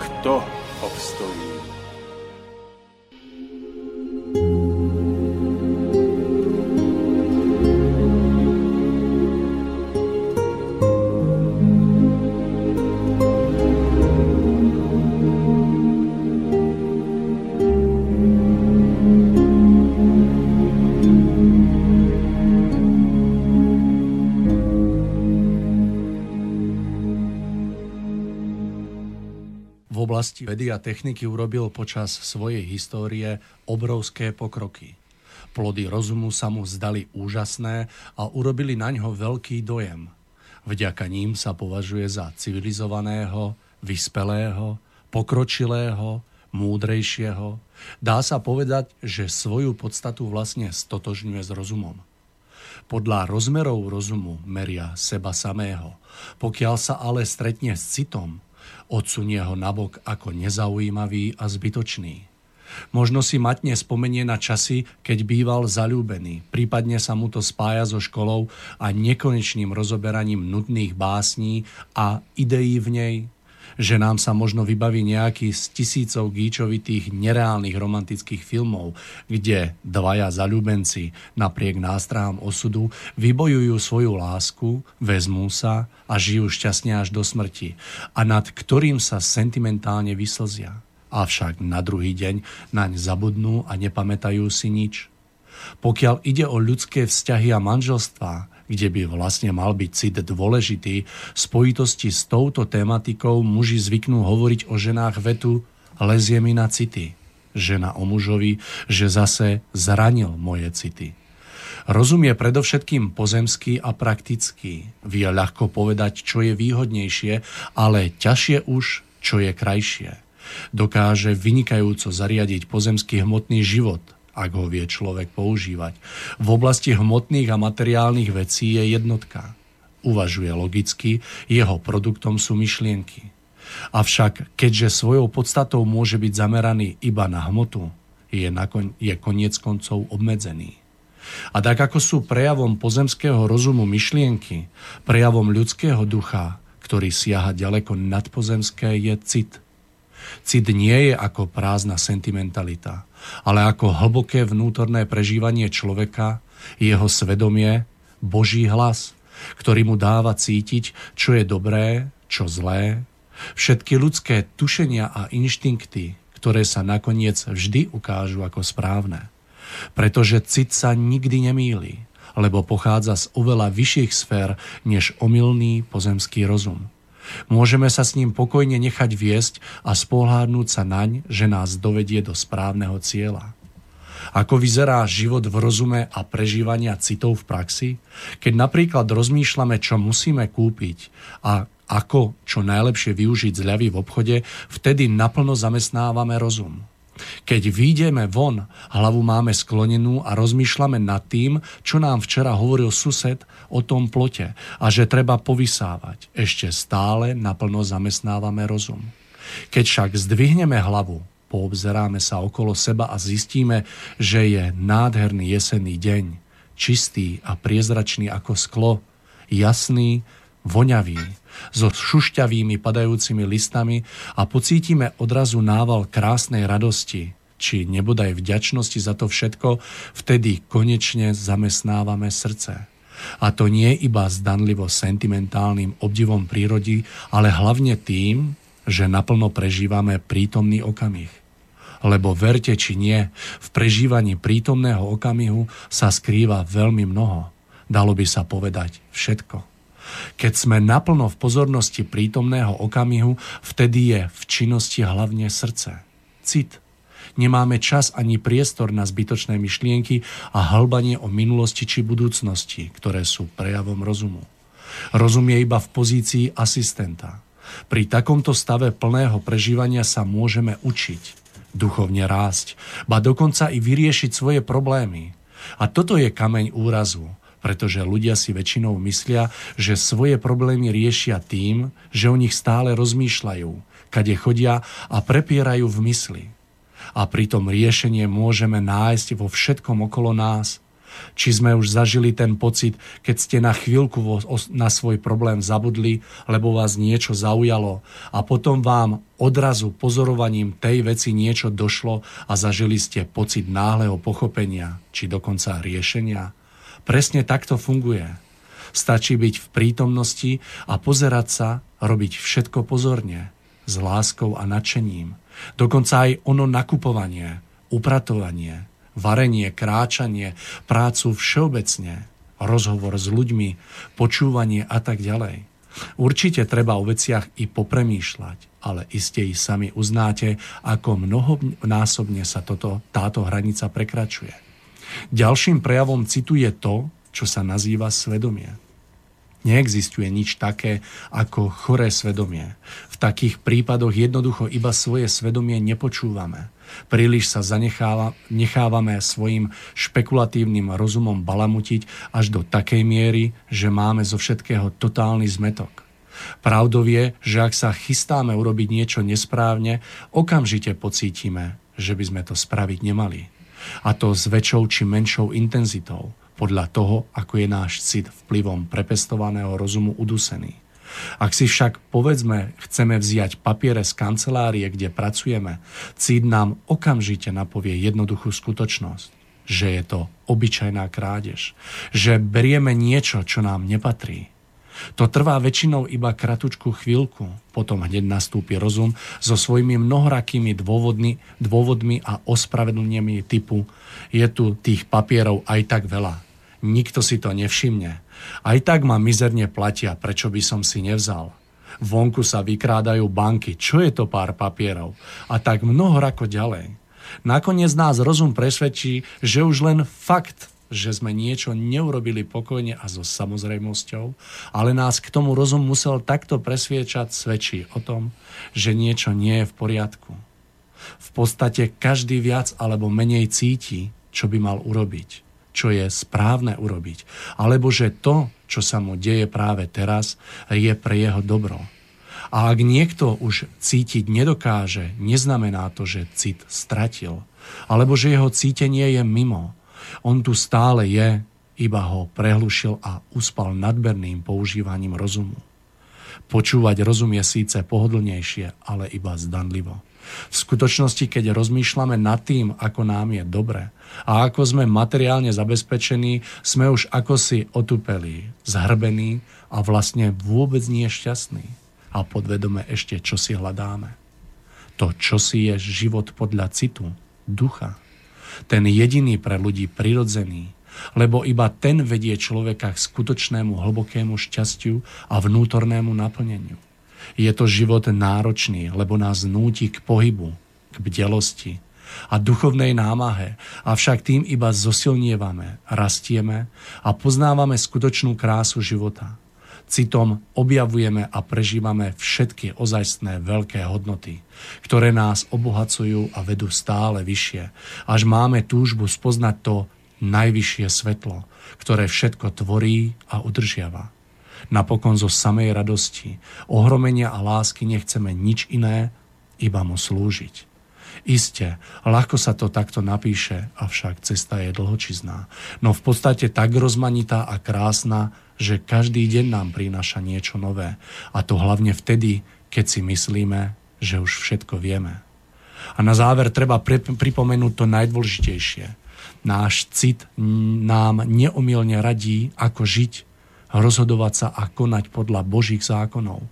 kto obstojí? Oblasti vedy a techniky urobil počas svojej histórie obrovské pokroky. Plody rozumu sa mu zdali úžasné a urobili na ňo veľký dojem. Vďaka ním sa považuje za civilizovaného, vyspelého, pokročilého, múdrejšieho. Dá sa povedať, že svoju podstatu vlastne stotožňuje s rozumom. Podľa rozmerov rozumu meria seba samého. Pokiaľ sa ale stretne s citom, odsunie ho nabok ako nezaujímavý a zbytočný. Možno si matne spomenie na časy, keď býval zalúbený, prípadne sa mu to spája so školou a nekonečným rozoberaním nudných básní a ideí v nej, že nám sa možno vybaví nejaký z tisícov gíčovitých nereálnych romantických filmov, kde dvaja zalúbenci napriek nástrahám osudu vybojujú svoju lásku, vezmú sa a žijú šťastne až do smrti a nad ktorým sa sentimentálne vyslzia. Avšak na druhý deň naň zabudnú a nepamätajú si nič. Pokiaľ ide o ľudské vzťahy a manželstvá, kde by vlastne mal byť cit dôležitý, v spojitosti s touto tematikou muži zvyknú hovoriť o ženách vetu lezie mi na city. Žena o mužovi, že zase zranil moje city. Rozum je predovšetkým pozemský a praktický. Vie ľahko povedať, čo je výhodnejšie, ale ťažšie už, čo je krajšie. Dokáže vynikajúco zariadiť pozemský hmotný život – ak ho vie človek používať. V oblasti hmotných a materiálnych vecí je jednotka. Uvažuje logicky, jeho produktom sú myšlienky. Avšak, keďže svojou podstatou môže byť zameraný iba na hmotu, je, nakon, je koniec koncov obmedzený. A tak ako sú prejavom pozemského rozumu myšlienky, prejavom ľudského ducha, ktorý siaha ďaleko nadpozemské, je cit. Cit nie je ako prázdna sentimentalita, ale ako hlboké vnútorné prežívanie človeka, jeho svedomie, Boží hlas, ktorý mu dáva cítiť, čo je dobré, čo zlé, všetky ľudské tušenia a inštinkty, ktoré sa nakoniec vždy ukážu ako správne. Pretože cit sa nikdy nemýli, lebo pochádza z oveľa vyšších sfér než omylný pozemský rozum. Môžeme sa s ním pokojne nechať viesť a spolhádnúť sa naň, že nás dovedie do správneho cieľa. Ako vyzerá život v rozume a prežívania citov v praxi? Keď napríklad rozmýšľame, čo musíme kúpiť a ako čo najlepšie využiť zľavy v obchode, vtedy naplno zamestnávame rozum. Keď výjdeme von, hlavu máme sklonenú a rozmýšľame nad tým, čo nám včera hovoril sused o tom plote a že treba povysávať. Ešte stále naplno zamestnávame rozum. Keď však zdvihneme hlavu, poobzeráme sa okolo seba a zistíme, že je nádherný jesenný deň, čistý a priezračný ako sklo, jasný, voňavý, so šušťavými padajúcimi listami a pocítime odrazu nával krásnej radosti, či nebodaj vďačnosti za to všetko, vtedy konečne zamestnávame srdce. A to nie iba zdanlivo sentimentálnym obdivom prírody, ale hlavne tým, že naplno prežívame prítomný okamih. Lebo verte či nie, v prežívaní prítomného okamihu sa skrýva veľmi mnoho. Dalo by sa povedať všetko. Keď sme naplno v pozornosti prítomného okamihu, vtedy je v činnosti hlavne srdce. Cit. Nemáme čas ani priestor na zbytočné myšlienky a hlbanie o minulosti či budúcnosti, ktoré sú prejavom rozumu. Rozum je iba v pozícii asistenta. Pri takomto stave plného prežívania sa môžeme učiť, duchovne rásť, ba dokonca i vyriešiť svoje problémy. A toto je kameň úrazu, pretože ľudia si väčšinou myslia, že svoje problémy riešia tým, že o nich stále rozmýšľajú, kade chodia a prepierajú v mysli. A pritom riešenie môžeme nájsť vo všetkom okolo nás. Či sme už zažili ten pocit, keď ste na chvíľku na svoj problém zabudli, lebo vás niečo zaujalo a potom vám odrazu pozorovaním tej veci niečo došlo a zažili ste pocit náhleho pochopenia, či dokonca riešenia. Presne takto funguje. Stačí byť v prítomnosti a pozerať sa, robiť všetko pozorne, s láskou a nadšením. Dokonca aj ono nakupovanie, upratovanie, varenie, kráčanie, prácu všeobecne, rozhovor s ľuďmi, počúvanie a tak ďalej. Určite treba o veciach i popremýšľať, ale iste i sami uznáte, ako mnohonásobne sa toto, táto hranica prekračuje. Ďalším prejavom citu je to, čo sa nazýva svedomie. Neexistuje nič také ako choré svedomie. V takých prípadoch jednoducho iba svoje svedomie nepočúvame. Príliš sa zanecháva, nechávame svojim špekulatívnym rozumom balamutiť až do takej miery, že máme zo všetkého totálny zmetok. Pravdou je, že ak sa chystáme urobiť niečo nesprávne, okamžite pocítime, že by sme to spraviť nemali. A to s väčšou či menšou intenzitou, podľa toho, ako je náš cit vplyvom prepestovaného rozumu udusený. Ak si však, povedzme, chceme vziať papiere z kancelárie, kde pracujeme, cít nám okamžite napovie jednoduchú skutočnosť, že je to obyčajná krádež, že berieme niečo, čo nám nepatrí, to trvá väčšinou iba kratučku chvíľku, potom hneď nastúpi rozum so svojimi mnohorakými dôvodmi, dôvodmi a ospravedlneniami typu je tu tých papierov aj tak veľa. Nikto si to nevšimne. Aj tak ma mizerne platia, prečo by som si nevzal. Vonku sa vykrádajú banky, čo je to pár papierov? A tak mnohorako ďalej. Nakoniec nás rozum presvedčí, že už len fakt že sme niečo neurobili pokojne a so samozrejmosťou, ale nás k tomu rozum musel takto presviečať, svedčí o tom, že niečo nie je v poriadku. V podstate každý viac alebo menej cíti, čo by mal urobiť, čo je správne urobiť, alebo že to, čo sa mu deje práve teraz, je pre jeho dobro. A ak niekto už cítiť nedokáže, neznamená to, že cit stratil, alebo že jeho cítenie je mimo, on tu stále je, iba ho prehlušil a uspal nadberným používaním rozumu. Počúvať rozum je síce pohodlnejšie, ale iba zdanlivo. V skutočnosti, keď rozmýšľame nad tým, ako nám je dobre a ako sme materiálne zabezpečení, sme už ako si otupeli, zhrbení a vlastne vôbec nie šťastní. A podvedome ešte, čo si hľadáme. To, čo si je život podľa citu, ducha, ten jediný pre ľudí prirodzený, lebo iba ten vedie človeka k skutočnému hlbokému šťastiu a vnútornému naplneniu. Je to život náročný, lebo nás núti k pohybu, k bdelosti a duchovnej námahe, avšak tým iba zosilnievame, rastieme a poznávame skutočnú krásu života citom objavujeme a prežívame všetky ozajstné veľké hodnoty, ktoré nás obohacujú a vedú stále vyššie, až máme túžbu spoznať to najvyššie svetlo, ktoré všetko tvorí a udržiava. Napokon zo samej radosti, ohromenia a lásky nechceme nič iné, iba mu slúžiť. Isté, ľahko sa to takto napíše, avšak cesta je dlhočizná, no v podstate tak rozmanitá a krásna, že každý deň nám prináša niečo nové. A to hlavne vtedy, keď si myslíme, že už všetko vieme. A na záver treba pripomenúť to najdôležitejšie. Náš cit nám neumilne radí, ako žiť, rozhodovať sa a konať podľa Božích zákonov.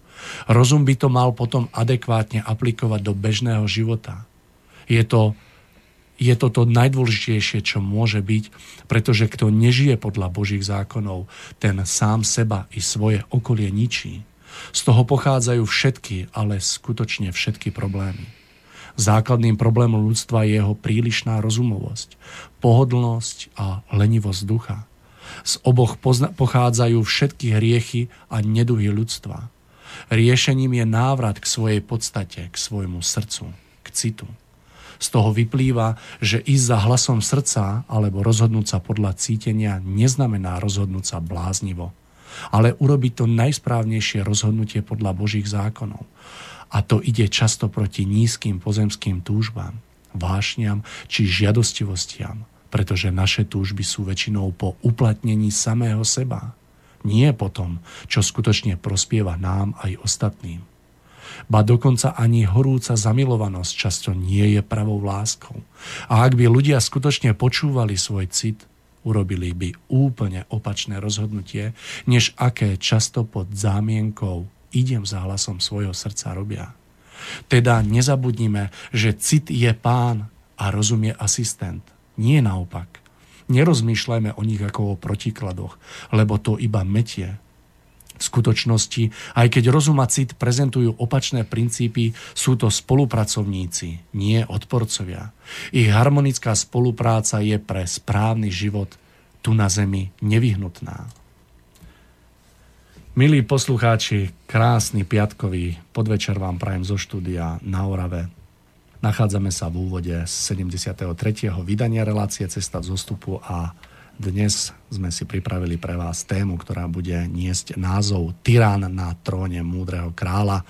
Rozum by to mal potom adekvátne aplikovať do bežného života. Je to, je to to najdôležitejšie, čo môže byť, pretože kto nežije podľa Božích zákonov, ten sám seba i svoje okolie ničí. Z toho pochádzajú všetky, ale skutočne všetky problémy. Základným problémom ľudstva je jeho prílišná rozumovosť, pohodlnosť a lenivosť ducha. Z oboch pozna- pochádzajú všetky hriechy a neduhy ľudstva. Riešením je návrat k svojej podstate, k svojmu srdcu, k citu. Z toho vyplýva, že ísť za hlasom srdca alebo rozhodnúť sa podľa cítenia neznamená rozhodnúť sa bláznivo, ale urobiť to najsprávnejšie rozhodnutie podľa Božích zákonov. A to ide často proti nízkym pozemským túžbám, vášňam či žiadostivostiam, pretože naše túžby sú väčšinou po uplatnení samého seba. Nie po tom, čo skutočne prospieva nám aj ostatným. Ba dokonca ani horúca zamilovanosť často nie je pravou láskou. A ak by ľudia skutočne počúvali svoj cit, urobili by úplne opačné rozhodnutie, než aké často pod zámienkou idem za hlasom svojho srdca robia. Teda nezabudnime, že cit je pán a rozum je asistent. Nie naopak. Nerozmýšľajme o nich ako o protikladoch, lebo to iba metie. Skutočnosti, aj keď rozum a cit prezentujú opačné princípy, sú to spolupracovníci, nie odporcovia. Ich harmonická spolupráca je pre správny život tu na Zemi nevyhnutná. Milí poslucháči, krásny piatkový podvečer vám prajem zo štúdia na Orave. Nachádzame sa v úvode 73. vydania relácie Cesta v zostupu a dnes sme si pripravili pre vás tému, ktorá bude niesť názov Tyrán na tróne múdreho kráľa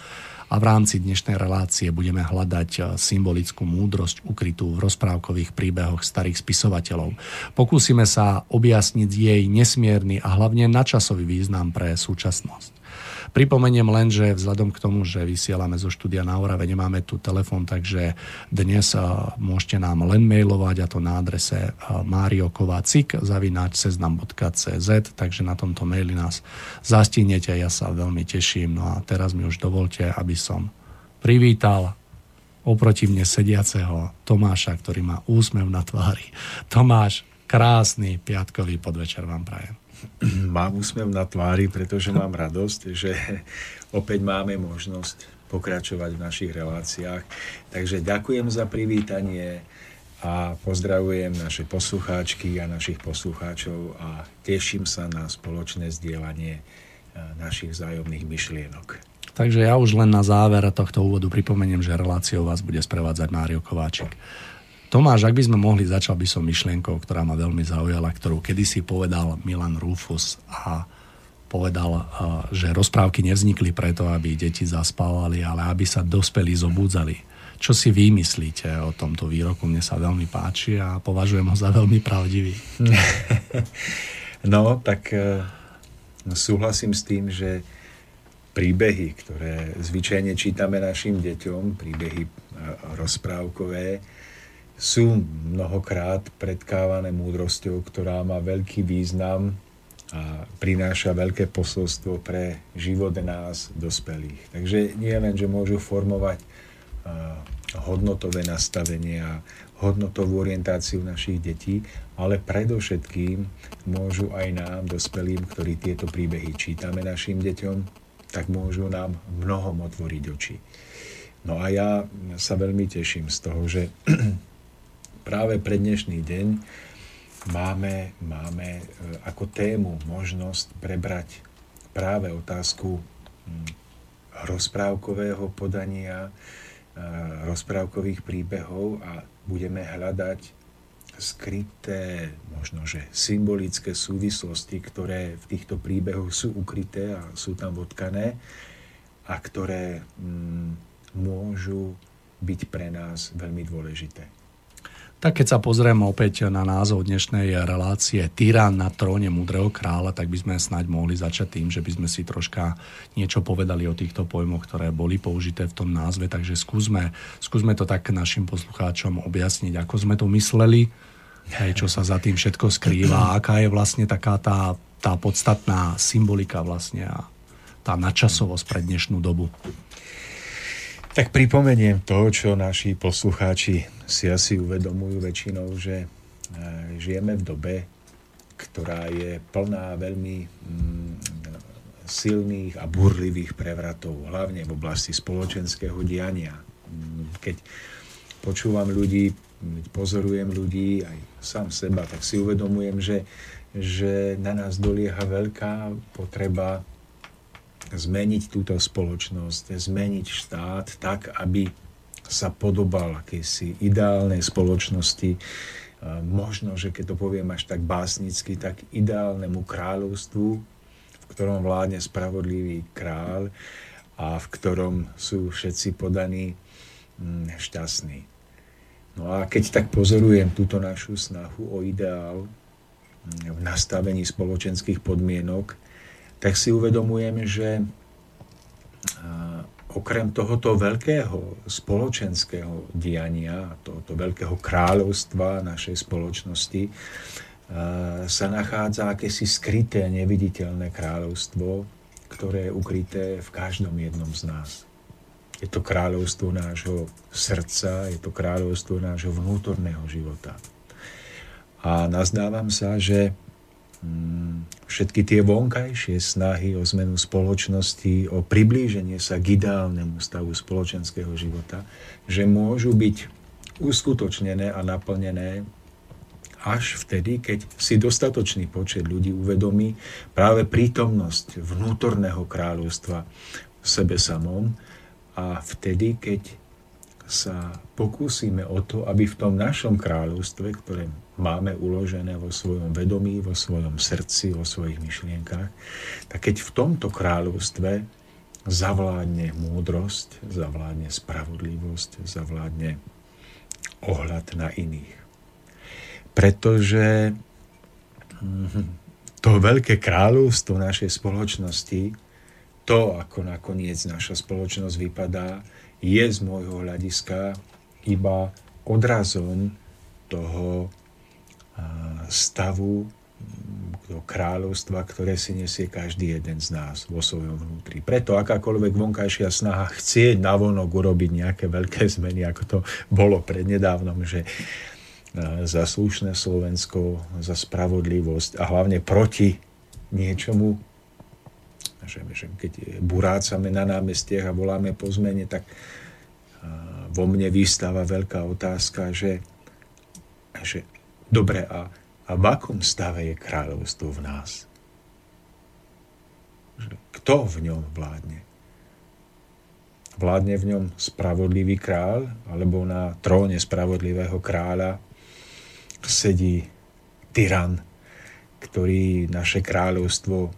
a v rámci dnešnej relácie budeme hľadať eh, symbolickú múdrosť ukrytú v rozprávkových príbehoch starých spisovateľov. Pokúsime sa objasniť jej nesmierny a hlavne načasový význam pre súčasnosť. Pripomeniem len, že vzhľadom k tomu, že vysielame zo štúdia na Orave, nemáme tu telefón, takže dnes môžete nám len mailovať a to na adrese mariokovacik zavináč seznam.cz takže na tomto maili nás zastínete, ja sa veľmi teším. No a teraz mi už dovolte, aby som privítal oproti mne sediaceho Tomáša, ktorý má úsmev na tvári. Tomáš, krásny piatkový podvečer vám prajem. mám úsmev na tvári, pretože mám radosť, že opäť máme možnosť pokračovať v našich reláciách. Takže ďakujem za privítanie a pozdravujem naše poslucháčky a našich poslucháčov a teším sa na spoločné zdieľanie eh, našich vzájomných myšlienok. Takže ja už len na záver tohto úvodu pripomeniem, že reláciou vás bude sprevádzať Mário Kováčik. Tomáš, ak by sme mohli, začal by som myšlienkou, ktorá ma veľmi zaujala, ktorú kedysi povedal Milan Rufus a povedal, že rozprávky nevznikli preto, aby deti zaspávali, ale aby sa dospelí zobudzali. Čo si vy myslíte o tomto výroku? Mne sa veľmi páči a považujem ho za veľmi pravdivý. No, tak e, súhlasím s tým, že príbehy, ktoré zvyčajne čítame našim deťom, príbehy e, rozprávkové, sú mnohokrát predkávané múdrosťou, ktorá má veľký význam a prináša veľké posolstvo pre život nás, dospelých. Takže nie len, že môžu formovať hodnotové nastavenie a hodnotovú orientáciu našich detí, ale predovšetkým môžu aj nám, dospelým, ktorí tieto príbehy čítame našim deťom, tak môžu nám mnohom otvoriť oči. No a ja sa veľmi teším z toho, že práve pre dnešný deň máme, máme e, ako tému možnosť prebrať práve otázku hm, rozprávkového podania, e, rozprávkových príbehov a budeme hľadať skryté, možno symbolické súvislosti, ktoré v týchto príbehoch sú ukryté a sú tam vodkané a ktoré mm, môžu byť pre nás veľmi dôležité. Tak keď sa pozrieme opäť na názov dnešnej relácie Tyrán na tróne múdreho kráľa, tak by sme snáď mohli začať tým, že by sme si troška niečo povedali o týchto pojmoch, ktoré boli použité v tom názve. Takže skúsme, skúsme to tak našim poslucháčom objasniť, ako sme to mysleli, hej, čo sa za tým všetko skrýva, aká je vlastne taká tá, tá podstatná symbolika vlastne a tá načasovosť pre dnešnú dobu. Tak pripomeniem to, čo naši poslucháči si asi uvedomujú väčšinou, že e, žijeme v dobe, ktorá je plná veľmi mm, silných a burlivých prevratov, hlavne v oblasti spoločenského diania. Mm, keď počúvam ľudí, pozorujem ľudí, aj sám seba, tak si uvedomujem, že, že na nás dolieha veľká potreba zmeniť túto spoločnosť, zmeniť štát tak, aby sa podobal akejsi ideálnej spoločnosti, možno, že keď to poviem až tak básnicky, tak ideálnemu kráľovstvu, v ktorom vládne spravodlivý kráľ a v ktorom sú všetci podaní mm, šťastní. No a keď tak pozorujem túto našu snahu o ideál mm, v nastavení spoločenských podmienok, tak si uvedomujem, že okrem tohoto veľkého spoločenského diania, tohoto veľkého kráľovstva našej spoločnosti, sa nachádza akési skryté, neviditeľné kráľovstvo, ktoré je ukryté v každom jednom z nás. Je to kráľovstvo nášho srdca, je to kráľovstvo nášho vnútorného života. A nazdávam sa, že Mm, všetky tie vonkajšie snahy o zmenu spoločnosti, o priblíženie sa k ideálnemu stavu spoločenského života, že môžu byť uskutočnené a naplnené až vtedy, keď si dostatočný počet ľudí uvedomí práve prítomnosť vnútorného kráľovstva v sebe samom a vtedy, keď sa pokúsime o to, aby v tom našom kráľovstve, ktoré máme uložené vo svojom vedomí, vo svojom srdci, vo svojich myšlienkach, tak keď v tomto kráľovstve zavládne múdrosť, zavládne spravodlivosť, zavládne ohľad na iných. Pretože mhm, to veľké kráľovstvo našej spoločnosti, to, ako nakoniec naša spoločnosť vypadá, je z môjho hľadiska iba odrazom toho stavu do kráľovstva, ktoré si nesie každý jeden z nás vo svojom vnútri. Preto akákoľvek vonkajšia snaha chcieť navonok urobiť nejaké veľké zmeny, ako to bolo prednedávnom, že za slušné Slovensko, za spravodlivosť a hlavne proti niečomu, že, že keď burácame na námestiach a voláme po zmene, tak vo mne vystáva veľká otázka, že, že Dobre, a, a v akom stave je kráľovstvo v nás? Kto v ňom vládne? Vládne v ňom spravodlivý kráľ, alebo na tróne spravodlivého kráľa sedí tyran, ktorý naše kráľovstvo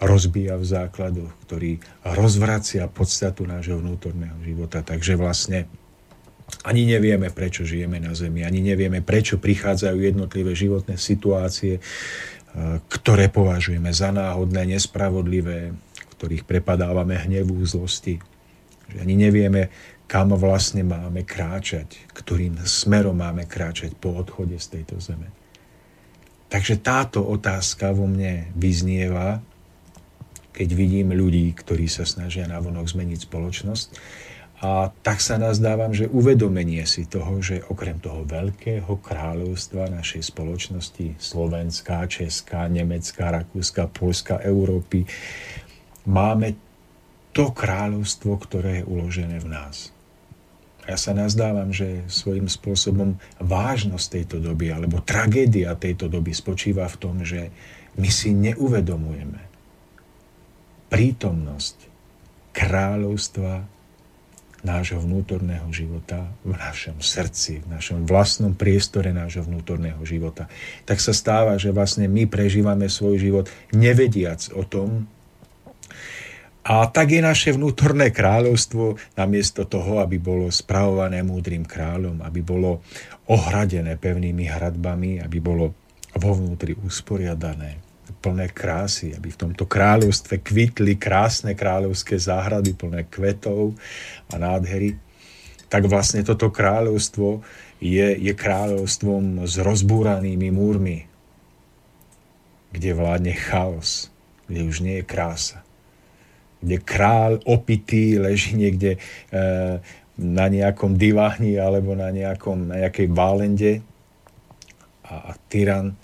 rozbíja v základoch, ktorý rozvracia podstatu nášho vnútorného života. Takže vlastne ani nevieme, prečo žijeme na Zemi, ani nevieme, prečo prichádzajú jednotlivé životné situácie, e, ktoré považujeme za náhodné, nespravodlivé, ktorých prepadávame hnevu, zlosti. Ani nevieme, kam vlastne máme kráčať, ktorým smerom máme kráčať po odchode z tejto zeme. Takže táto otázka vo mne vyznieva, keď vidím ľudí, ktorí sa snažia navonok zmeniť spoločnosť a tak sa nazdávam, že uvedomenie si toho, že okrem toho veľkého kráľovstva našej spoločnosti, Slovenská, Česká, Nemecká, Rakúska, Polska, Európy, máme to kráľovstvo, ktoré je uložené v nás. Ja sa nazdávam, že svojím spôsobom vážnosť tejto doby alebo tragédia tejto doby spočíva v tom, že my si neuvedomujeme prítomnosť kráľovstva nášho vnútorného života, v našom srdci, v našom vlastnom priestore nášho vnútorného života, tak sa stáva, že vlastne my prežívame svoj život nevediac o tom, a tak je naše vnútorné kráľovstvo namiesto toho, aby bolo spravované múdrym kráľom, aby bolo ohradené pevnými hradbami, aby bolo vo vnútri usporiadané, plné krásy, aby v tomto kráľovstve kvitli krásne kráľovské záhrady plné kvetov a nádhery, tak vlastne toto kráľovstvo je, je kráľovstvom s rozbúranými múrmi, kde vládne chaos, kde už nie je krása, kde král opitý leží niekde e, na nejakom diváni alebo na, nejakom, na nejakej válende a, a tyran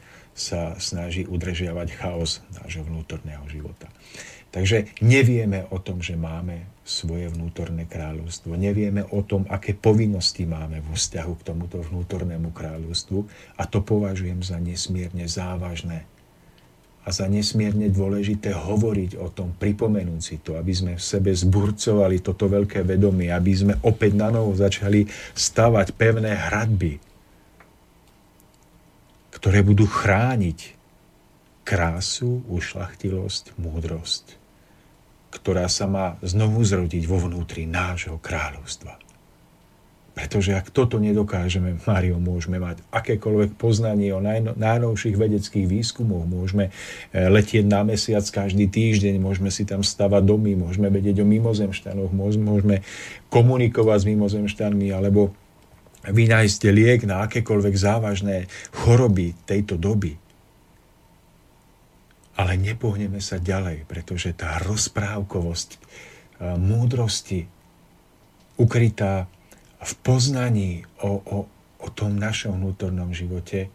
sa snaží udržiavať chaos nášho vnútorného života. Takže nevieme o tom, že máme svoje vnútorné kráľovstvo. Nevieme o tom, aké povinnosti máme vo vzťahu k tomuto vnútornému kráľovstvu a to považujem za nesmierne závažné a za nesmierne dôležité hovoriť o tom, pripomenúť si to, aby sme v sebe zburcovali toto veľké vedomie, aby sme opäť na novo začali stavať pevné hradby, ktoré budú chrániť krásu, ušlachtilosť, múdrosť ktorá sa má znovu zrodiť vo vnútri nášho kráľovstva. Pretože ak toto nedokážeme, Mário, môžeme mať akékoľvek poznanie o najno, najnovších vedeckých výskumoch, môžeme eh, letieť na mesiac každý týždeň, môžeme si tam stavať domy, môžeme vedieť o mimozemštanoch, môžeme komunikovať s mimozemštanmi, alebo vynájsť liek na akékoľvek závažné choroby tejto doby ale nepohneme sa ďalej, pretože tá rozprávkovosť e, múdrosti ukrytá v poznaní o, o, o tom našom vnútornom živote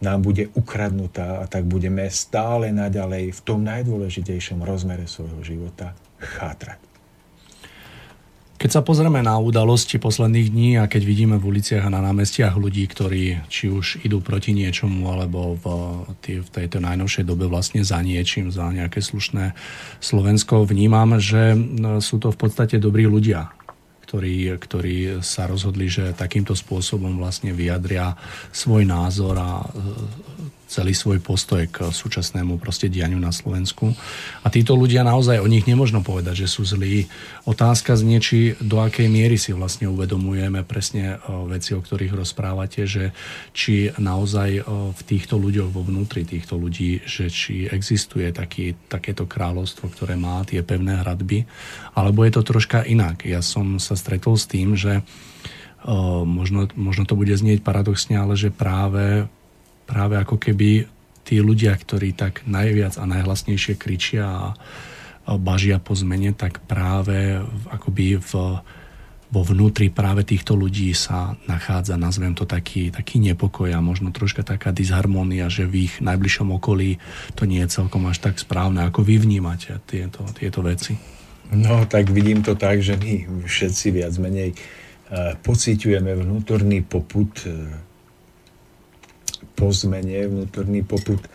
nám bude ukradnutá a tak budeme stále naďalej v tom najdôležitejšom rozmere svojho života chátrať. Keď sa pozrieme na udalosti posledných dní a keď vidíme v uliciach a na námestiach ľudí, ktorí či už idú proti niečomu, alebo v, tý, v tejto najnovšej dobe vlastne za niečím, za nejaké slušné Slovensko, vnímam, že sú to v podstate dobrí ľudia, ktorí, ktorí sa rozhodli, že takýmto spôsobom vlastne vyjadria svoj názor a celý svoj postoj k súčasnému proste dianiu na Slovensku. A títo ľudia naozaj, o nich nemôžno povedať, že sú zlí. Otázka znie, či do akej miery si vlastne uvedomujeme presne e, veci, o ktorých rozprávate, že či naozaj e, v týchto ľuďoch, vo vnútri týchto ľudí, že či existuje taký, takéto kráľovstvo, ktoré má tie pevné hradby, alebo je to troška inak. Ja som sa stretol s tým, že Uh, možno, možno to bude znieť paradoxne, ale že práve práve ako keby tí ľudia, ktorí tak najviac a najhlasnejšie kričia a bažia po zmene, tak práve akoby v, vo vnútri práve týchto ľudí sa nachádza, nazvem to taký, taký nepokoj a možno troška taká disharmónia, že v ich najbližšom okolí to nie je celkom až tak správne. Ako vy vnímate tieto, tieto veci? No, tak vidím to tak, že my všetci viac menej uh, pociťujeme vnútorný poput uh, po zmene, vnútorný poput e,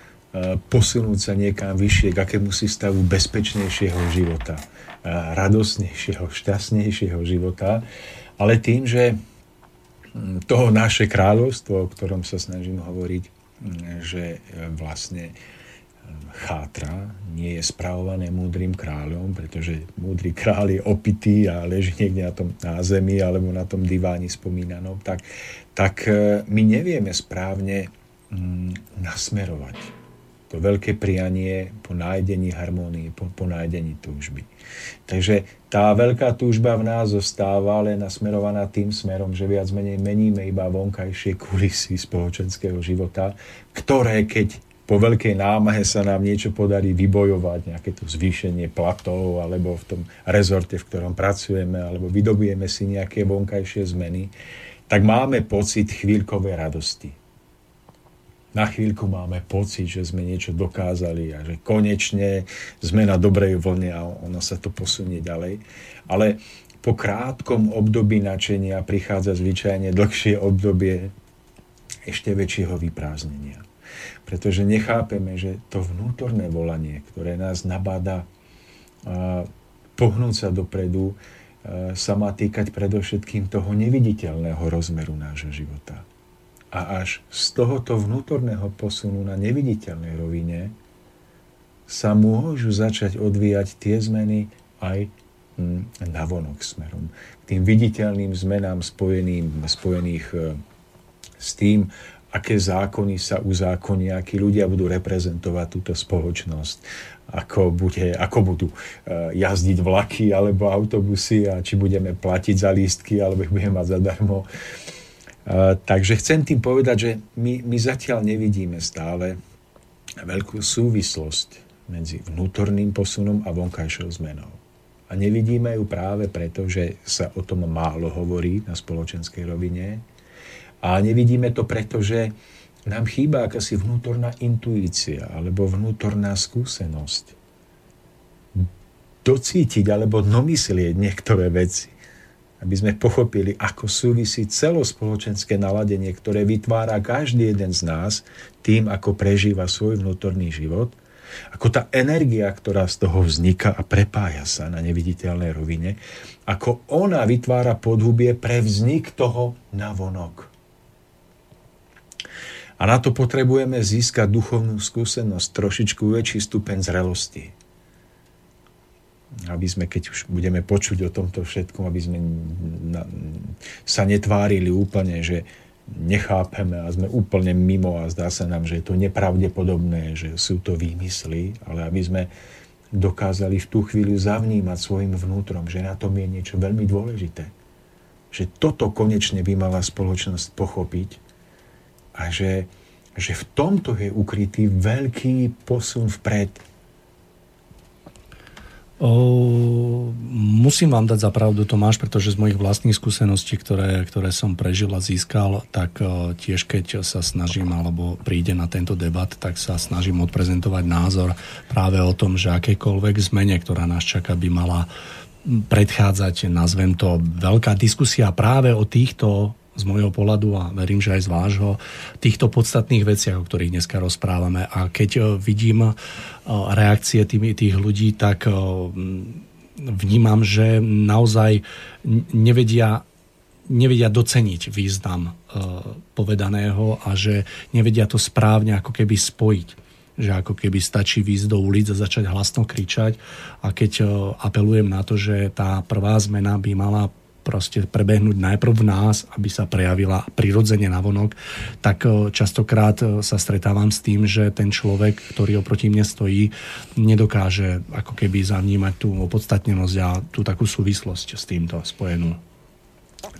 posunúť sa niekam vyššie, k akému si stavu bezpečnejšieho života, e, radosnejšieho, šťastnejšieho života, ale tým, že mm, toho naše kráľovstvo, o ktorom sa snažím hovoriť, mm, že e, vlastne chátra, nie je spravované múdrym kráľom, pretože múdry kráľ je opitý a leží niekde na, tom, na zemi alebo na tom diváni spomínanom, tak, tak my nevieme správne nasmerovať. To veľké prianie po nájdení harmónie, po, po nájdení túžby. Takže tá veľká túžba v nás zostáva, ale nasmerovaná tým smerom, že viac menej meníme iba vonkajšie kulisy spoločenského života, ktoré keď po veľkej námahe sa nám niečo podarí vybojovať, nejaké to zvýšenie platov, alebo v tom rezorte, v ktorom pracujeme, alebo vydobujeme si nejaké vonkajšie zmeny, tak máme pocit chvíľkovej radosti na chvíľku máme pocit, že sme niečo dokázali a že konečne sme na dobrej vlne a ono sa to posunie ďalej. Ale po krátkom období načenia prichádza zvyčajne dlhšie obdobie ešte väčšieho vyprázdnenia. Pretože nechápeme, že to vnútorné volanie, ktoré nás nabáda pohnúť sa dopredu, sa má týkať predovšetkým toho neviditeľného rozmeru nášho života a až z tohoto vnútorného posunu na neviditeľnej rovine sa môžu začať odvíjať tie zmeny aj hm, navonok smerom. K tým viditeľným zmenám spojeným, spojených e, s tým, aké zákony sa uzákonia, akí ľudia budú reprezentovať túto spoločnosť, ako, bude, ako budú e, jazdiť vlaky alebo autobusy a či budeme platiť za lístky alebo ich budeme mať zadarmo. Takže chcem tým povedať, že my, my zatiaľ nevidíme stále veľkú súvislosť medzi vnútorným posunom a vonkajšou zmenou. A nevidíme ju práve preto, že sa o tom málo hovorí na spoločenskej rovine. A nevidíme to preto, že nám chýba akási vnútorná intuícia alebo vnútorná skúsenosť. Docítiť alebo nomyslieť niektoré veci aby sme pochopili, ako súvisí celospoločenské naladenie, ktoré vytvára každý jeden z nás tým, ako prežíva svoj vnútorný život, ako tá energia, ktorá z toho vzniká a prepája sa na neviditeľnej rovine, ako ona vytvára podhubie pre vznik toho navonok. A na to potrebujeme získať duchovnú skúsenosť, trošičku väčší stupeň zrelosti aby sme, keď už budeme počuť o tomto všetkom, aby sme na, sa netvárili úplne, že nechápeme a sme úplne mimo a zdá sa nám, že je to nepravdepodobné, že sú to výmysly, ale aby sme dokázali v tú chvíľu zavnímať svojim vnútrom, že na tom je niečo veľmi dôležité. Že toto konečne by mala spoločnosť pochopiť a že, že v tomto je ukrytý veľký posun vpred O, musím vám dať za pravdu, Tomáš, pretože z mojich vlastných skúseností, ktoré, ktoré som prežil a získal, tak o, tiež keď sa snažím, alebo príde na tento debat, tak sa snažím odprezentovať názor práve o tom, že akékoľvek zmene, ktorá nás čaká, by mala predchádzať, nazvem to, veľká diskusia práve o týchto z môjho pohľadu a verím, že aj z vášho, týchto podstatných veciach, o ktorých dneska rozprávame. A keď e, vidím e, reakcie tých ľudí, tak e, vnímam, že naozaj nevedia nevedia doceniť význam povedaného a že nevedia to správne ako keby spojiť že ako keby stačí výjsť do ulic a začať hlasno kričať a keď apelujem na to, že tá prvá zmena by mala proste prebehnúť najprv v nás, aby sa prejavila prirodzene navonok, tak e, častokrát e, sa stretávam s tým, že ten človek, ktorý oproti mne stojí, nedokáže ako keby zavnímať tú opodstatnenosť a tú takú súvislosť s týmto spojenú.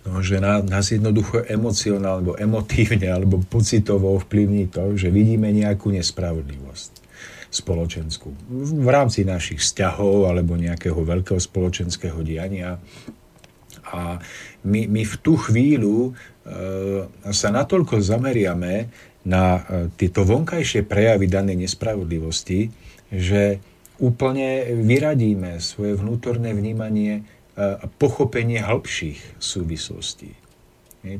No, že nás jednoducho emocionálne, alebo emotívne, alebo pocitovo vplyvní to, že vidíme nejakú nespravodlivosť spoločenskú. V rámci našich vzťahov alebo nejakého veľkého spoločenského diania a my, my v tú chvíľu e, sa natoľko zameriame na e, tieto vonkajšie prejavy danej nespravodlivosti, že úplne vyradíme svoje vnútorné vnímanie a pochopenie hĺbších súvislostí.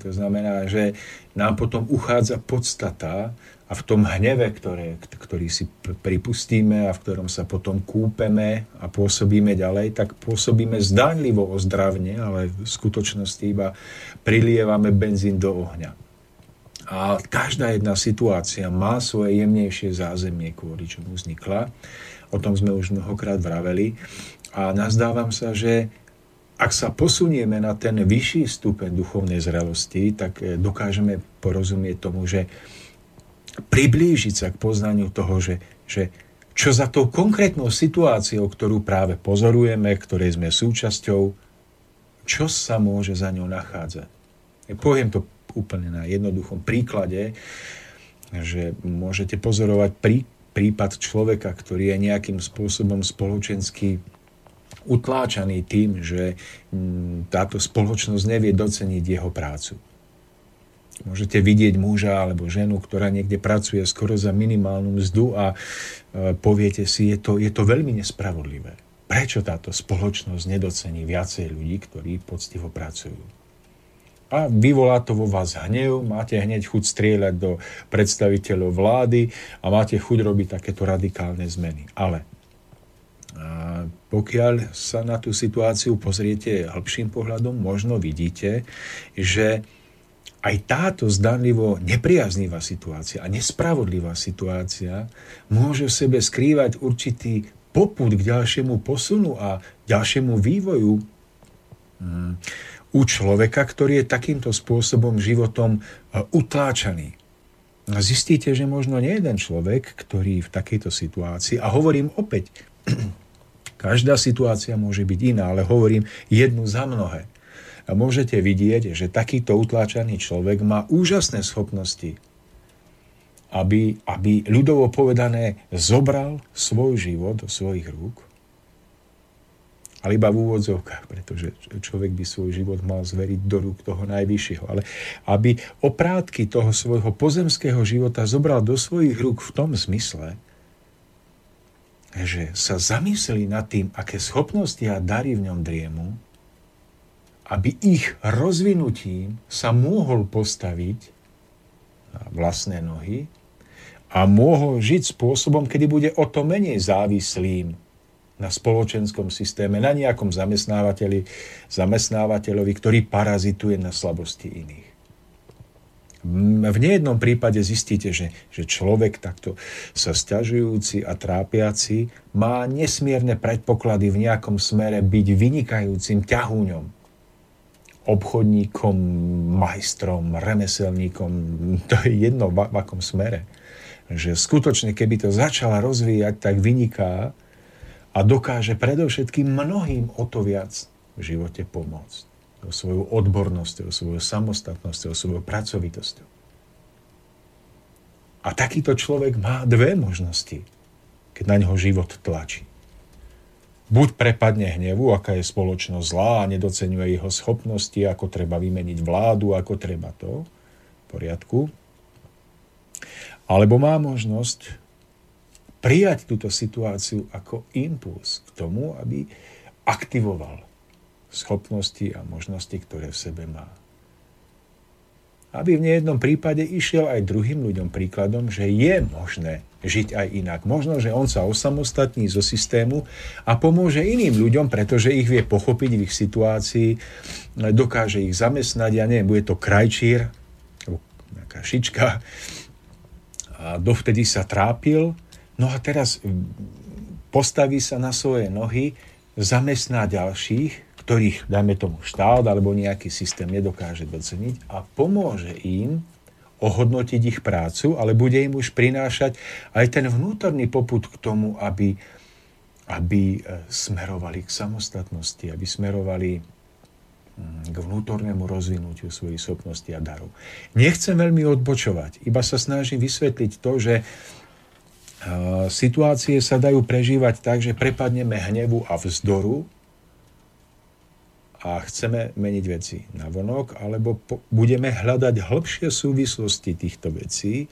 To znamená, že nám potom uchádza podstata a v tom hneve, ktoré, ktorý si pripustíme a v ktorom sa potom kúpeme a pôsobíme ďalej, tak pôsobíme zdánlivo ozdravne, ale v skutočnosti iba prilievame benzín do ohňa. A každá jedna situácia má svoje jemnejšie zázemie, kvôli čomu vznikla. O tom sme už mnohokrát vraveli. A nazdávam sa, že ak sa posunieme na ten vyšší stupeň duchovnej zrelosti, tak eh, dokážeme porozumieť tomu, že priblížiť sa k poznaniu toho, že, že čo za tou konkrétnou situáciou, ktorú práve pozorujeme, ktorej sme súčasťou, čo sa môže za ňou nachádzať. Poviem to úplne na jednoduchom príklade, že môžete pozorovať prí, prípad človeka, ktorý je nejakým spôsobom spoločensky utláčaný tým, že mm, táto spoločnosť nevie doceniť jeho prácu. Môžete vidieť muža alebo ženu, ktorá niekde pracuje skoro za minimálnu mzdu a e, poviete si, je to, je to veľmi nespravodlivé. Prečo táto spoločnosť nedocení viacej ľudí, ktorí poctivo pracujú? A vyvolá to vo vás hnev, máte hneď chuť strieľať do predstaviteľov vlády a máte chuť robiť takéto radikálne zmeny. Ale pokiaľ sa na tú situáciu pozriete hĺbším pohľadom, možno vidíte, že aj táto zdanlivo nepriaznivá situácia a nespravodlivá situácia môže v sebe skrývať určitý poput k ďalšiemu posunu a ďalšiemu vývoju mm, u človeka, ktorý je takýmto spôsobom životom e, utláčaný. Zistíte, že možno nie jeden človek, ktorý v takejto situácii, a hovorím opäť, každá situácia môže byť iná, ale hovorím jednu za mnohé a môžete vidieť, že takýto utláčaný človek má úžasné schopnosti, aby, aby ľudovo povedané zobral svoj život do svojich rúk ale iba v úvodzovkách, pretože človek by svoj život mal zveriť do rúk toho najvyššieho. Ale aby oprátky toho svojho pozemského života zobral do svojich rúk v tom zmysle, že sa zamysleli nad tým, aké schopnosti a dary v ňom driemu, aby ich rozvinutím sa mohol postaviť na vlastné nohy a mohol žiť spôsobom, kedy bude o to menej závislým na spoločenskom systéme, na nejakom zamestnávateľi, zamestnávateľovi, ktorý parazituje na slabosti iných. V nejednom prípade zistíte, že, že človek takto sa stiažujúci a trápiaci má nesmierne predpoklady v nejakom smere byť vynikajúcim ťahúňom, obchodníkom, majstrom, remeselníkom, to je jedno v, v akom smere. Že skutočne, keby to začala rozvíjať, tak vyniká a dokáže predovšetkým mnohým o to viac v živote pomôcť. O svoju odbornosť, o svoju samostatnosť, o svoju pracovitosť. A takýto človek má dve možnosti, keď na ňoho život tlačí. Buď prepadne hnevu, aká je spoločnosť zlá a nedocenuje jeho schopnosti, ako treba vymeniť vládu, ako treba to, v poriadku. Alebo má možnosť prijať túto situáciu ako impuls k tomu, aby aktivoval schopnosti a možnosti, ktoré v sebe má. Aby v nejednom prípade išiel aj druhým ľuďom príkladom, že je možné žiť aj inak. Možno, že on sa osamostatní zo systému a pomôže iným ľuďom, pretože ich vie pochopiť v ich situácii, dokáže ich zamestnať, ja neviem, bude to krajčír, nejaká šička, a dovtedy sa trápil, No a teraz postaví sa na svoje nohy, zamestná ďalších, ktorých, dajme tomu, štát alebo nejaký systém nedokáže doceniť a pomôže im ohodnotiť ich prácu, ale bude im už prinášať aj ten vnútorný poput k tomu, aby, aby e, smerovali k samostatnosti, aby smerovali mm, k vnútornému rozvinutiu svojich schopností a darov. Nechcem veľmi odbočovať, iba sa snažím vysvetliť to, že situácie sa dajú prežívať tak, že prepadneme hnevu a vzdoru a chceme meniť veci na vonok, alebo po, budeme hľadať hĺbšie súvislosti týchto vecí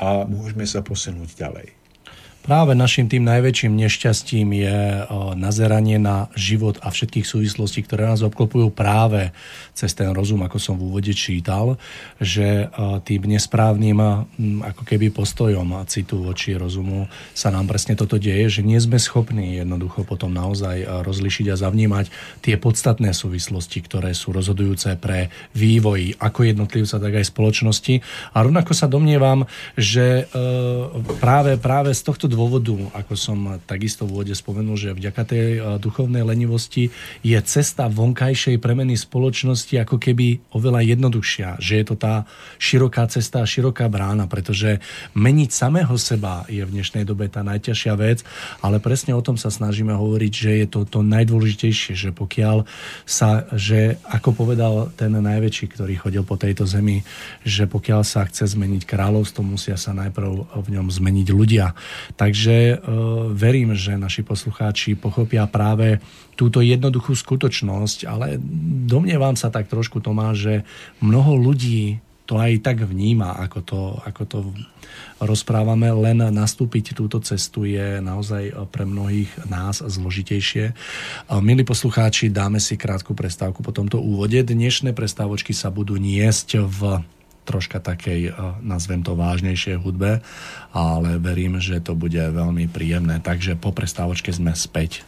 a môžeme sa posunúť ďalej. Práve našim tým najväčším nešťastím je nazeranie na život a všetkých súvislostí, ktoré nás obklopujú práve cez ten rozum, ako som v úvode čítal, že tým nesprávnym ako keby postojom a citu voči rozumu sa nám presne toto deje, že nie sme schopní jednoducho potom naozaj rozlišiť a zavnímať tie podstatné súvislosti, ktoré sú rozhodujúce pre vývoj ako jednotlivca, tak aj spoločnosti. A rovnako sa domnievam, že práve, práve z tohto dôvodu, ako som takisto v úvode spomenul, že vďaka tej eh, duchovnej lenivosti je cesta vonkajšej premeny spoločnosti ako keby oveľa jednoduchšia. Že je to tá široká cesta široká brána, pretože meniť samého seba je v dnešnej dobe tá najťažšia vec, ale presne o tom sa snažíme hovoriť, že je to to najdôležitejšie, že pokiaľ sa, že ako povedal ten najväčší, ktorý chodil po tejto zemi, že pokiaľ sa chce zmeniť kráľovstvo, musia sa najprv v ňom zmeniť ľudia. Takže e, verím, že naši poslucháči pochopia práve túto jednoduchú skutočnosť, ale domnievam sa tak trošku, Tomáš, že mnoho ľudí to aj tak vníma, ako to, ako to rozprávame, len nastúpiť túto cestu je naozaj pre mnohých nás zložitejšie. Milí poslucháči, dáme si krátku prestávku po tomto úvode. Dnešné prestávočky sa budú niesť v troška takej, eh, nazvem to vážnejšej hudbe, ale verím, že to bude veľmi príjemné. Takže po prestávočke sme späť.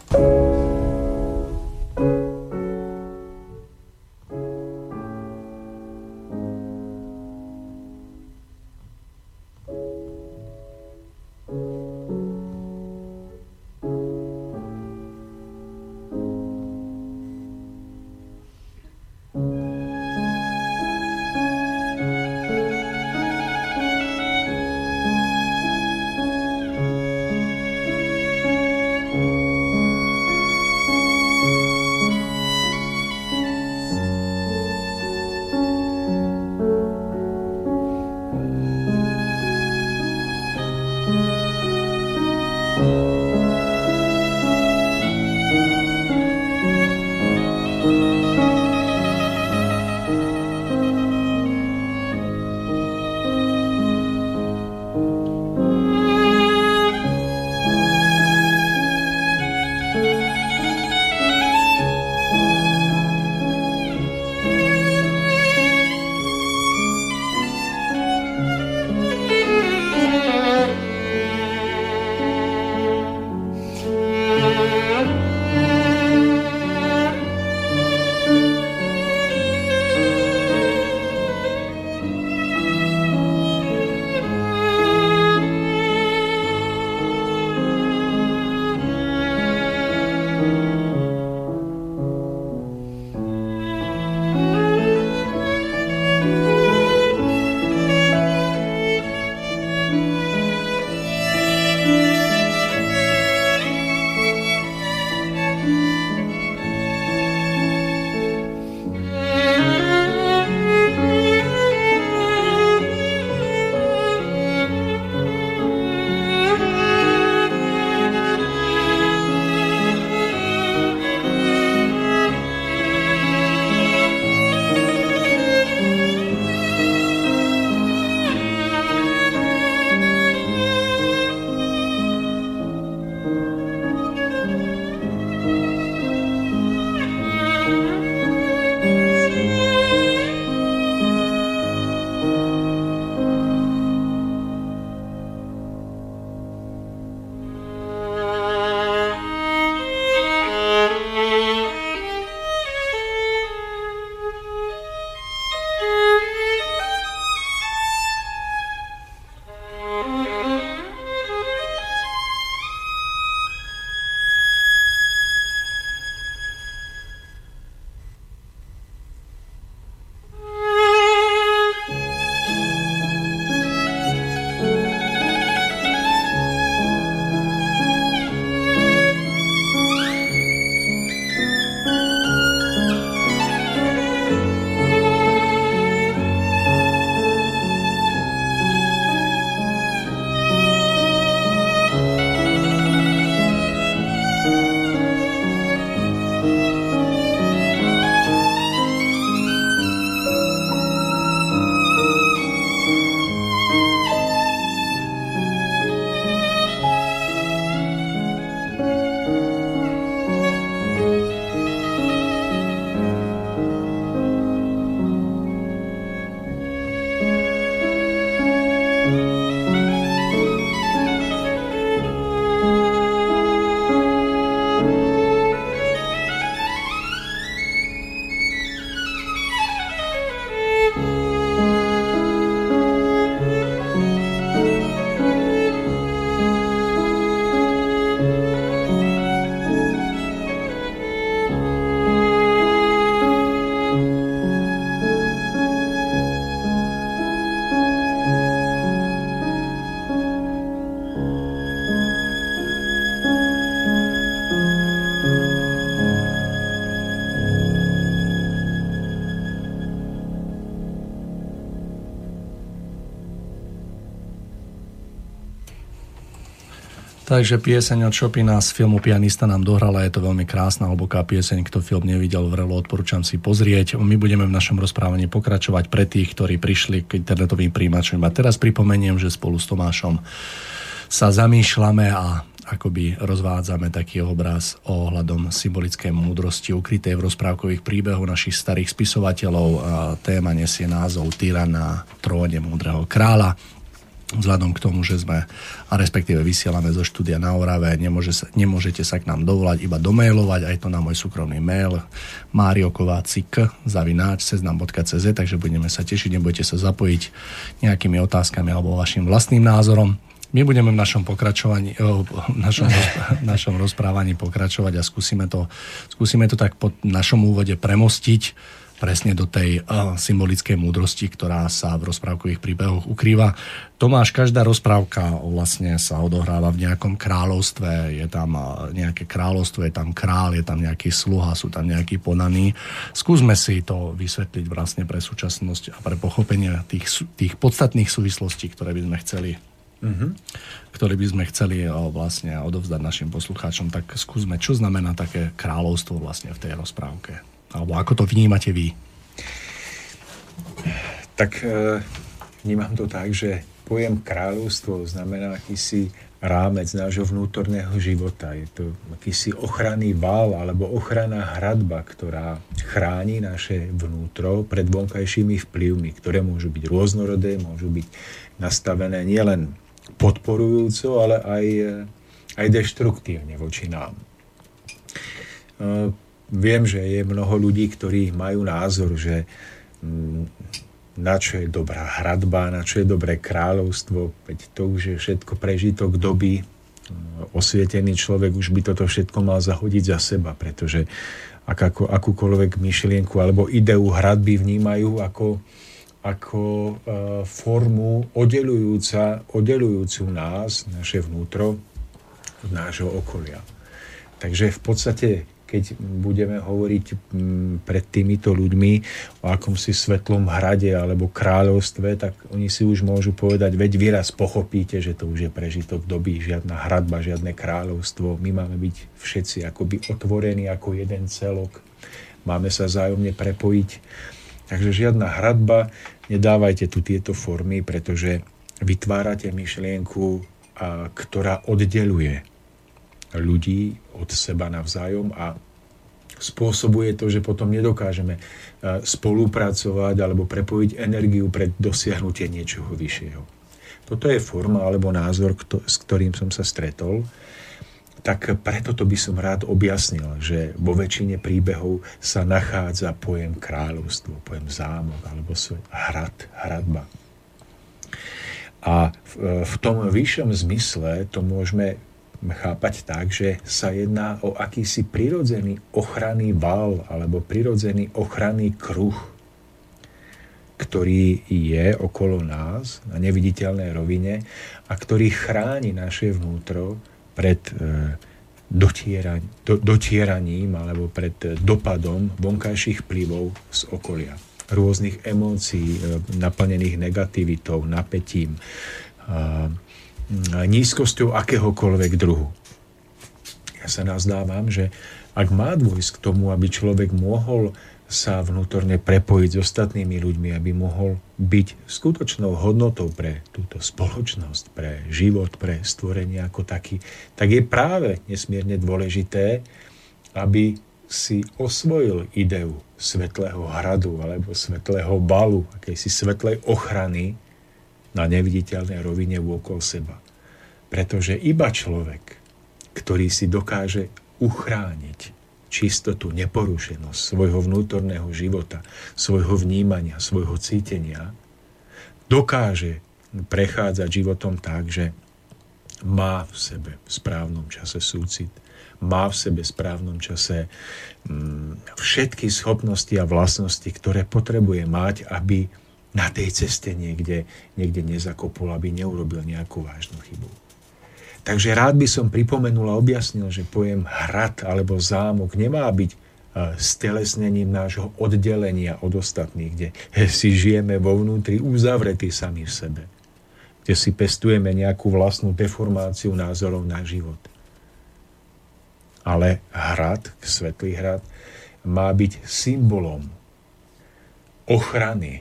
Takže pieseň od Chopina z filmu Pianista nám dohrala, je to veľmi krásna, hlboká pieseň, kto film nevidel, vrelo odporúčam si pozrieť. My budeme v našom rozprávaní pokračovať pre tých, ktorí prišli k internetovým príjimačom. A teraz pripomeniem, že spolu s Tomášom sa zamýšľame a akoby rozvádzame taký obraz ohľadom symbolické múdrosti ukrytej v rozprávkových príbehoch našich starých spisovateľov. Téma nesie názov Tyran na tróne múdreho kráľa vzhľadom k tomu, že sme, a respektíve vysielame zo štúdia na Orave, nemôže sa, nemôžete sa k nám dovolať, iba domailovať, aj to na môj súkromný mail mariokovácik zavináč seznam.cz, takže budeme sa tešiť, nebudete sa zapojiť nejakými otázkami alebo vašim vlastným názorom. My budeme v našom pokračovaní, v našom, našom rozprávaní pokračovať a skúsime to, skúsime to tak po našom úvode premostiť presne do tej symbolickej múdrosti, ktorá sa v rozprávkových príbehoch ukrýva. Tomáš, každá rozprávka vlastne sa odohráva v nejakom kráľovstve, je tam nejaké kráľovstvo, je tam král, je tam nejaký sluha, sú tam nejakí podaní. Skúsme si to vysvetliť vlastne pre súčasnosť a pre pochopenie tých, tých podstatných súvislostí, ktoré by sme chceli mm-hmm. ktoré by sme chceli vlastne odovzdať našim poslucháčom, tak skúsme, čo znamená také kráľovstvo vlastne v tej rozprávke. Alebo ako to vnímate vy? Tak e, vnímam to tak, že pojem kráľovstvo znamená akýsi rámec nášho vnútorného života. Je to akýsi ochranný val alebo ochranná hradba, ktorá chráni naše vnútro pred vonkajšími vplyvmi, ktoré môžu byť rôznorodé, môžu byť nastavené nielen podporujúco, ale aj, aj deštruktívne voči nám. Viem, že je mnoho ľudí, ktorí majú názor, že mm, na čo je dobrá hradba, na čo je dobré kráľovstvo, veď to už je všetko prežitok doby. Osvietený človek už by toto všetko mal zahodiť za seba, pretože ak, ako, akúkoľvek myšlienku alebo ideu hradby vnímajú ako, ako e, formu oddelujúca, oddelujúcu nás, naše vnútro, od nášho okolia. Takže v podstate, keď budeme hovoriť m, pred týmito ľuďmi o akomsi svetlom hrade alebo kráľovstve, tak oni si už môžu povedať, veď výraz pochopíte, že to už je prežitok doby, žiadna hradba, žiadne kráľovstvo. My máme byť všetci akoby otvorení ako jeden celok. Máme sa zájomne prepojiť Takže žiadna hradba, nedávajte tu tieto formy, pretože vytvárate myšlienku, ktorá oddeluje ľudí od seba navzájom a spôsobuje to, že potom nedokážeme spolupracovať alebo prepojiť energiu pre dosiahnutie niečoho vyššieho. Toto je forma alebo názor, s ktorým som sa stretol tak preto to by som rád objasnil, že vo väčšine príbehov sa nachádza pojem kráľovstvo, pojem zámok alebo hrad, hradba. A v, v tom vyššom zmysle to môžeme chápať tak, že sa jedná o akýsi prirodzený ochranný val alebo prirodzený ochranný kruh, ktorý je okolo nás na neviditeľnej rovine a ktorý chráni naše vnútro pred e, dotieraním alebo pred e, dopadom vonkajších vplyvov z okolia. Rôznych emócií, e, naplnených negativitou, napätím, nízkosťou akéhokoľvek druhu. Ja sa nazdávam, že ak má dôjsť k tomu, aby človek mohol sa vnútorne prepojiť s ostatnými ľuďmi, aby mohol byť skutočnou hodnotou pre túto spoločnosť, pre život, pre stvorenie ako taký, tak je práve nesmierne dôležité, aby si osvojil ideu svetlého hradu alebo svetlého balu, akejsi svetlej ochrany na neviditeľnej rovine okolo seba. Pretože iba človek, ktorý si dokáže uchrániť čistotu, neporušenosť svojho vnútorného života, svojho vnímania, svojho cítenia, dokáže prechádzať životom tak, že má v sebe v správnom čase súcit, má v sebe v správnom čase mm, všetky schopnosti a vlastnosti, ktoré potrebuje mať, aby na tej ceste niekde, niekde nezakopol, aby neurobil nejakú vážnu chybu. Takže rád by som pripomenul a objasnil, že pojem hrad alebo zámok nemá byť e, stelesnením nášho oddelenia od ostatných, kde si žijeme vo vnútri uzavretí sami v sebe. Kde si pestujeme nejakú vlastnú deformáciu názorov na život. Ale hrad, Svetlý hrad, má byť symbolom ochrany,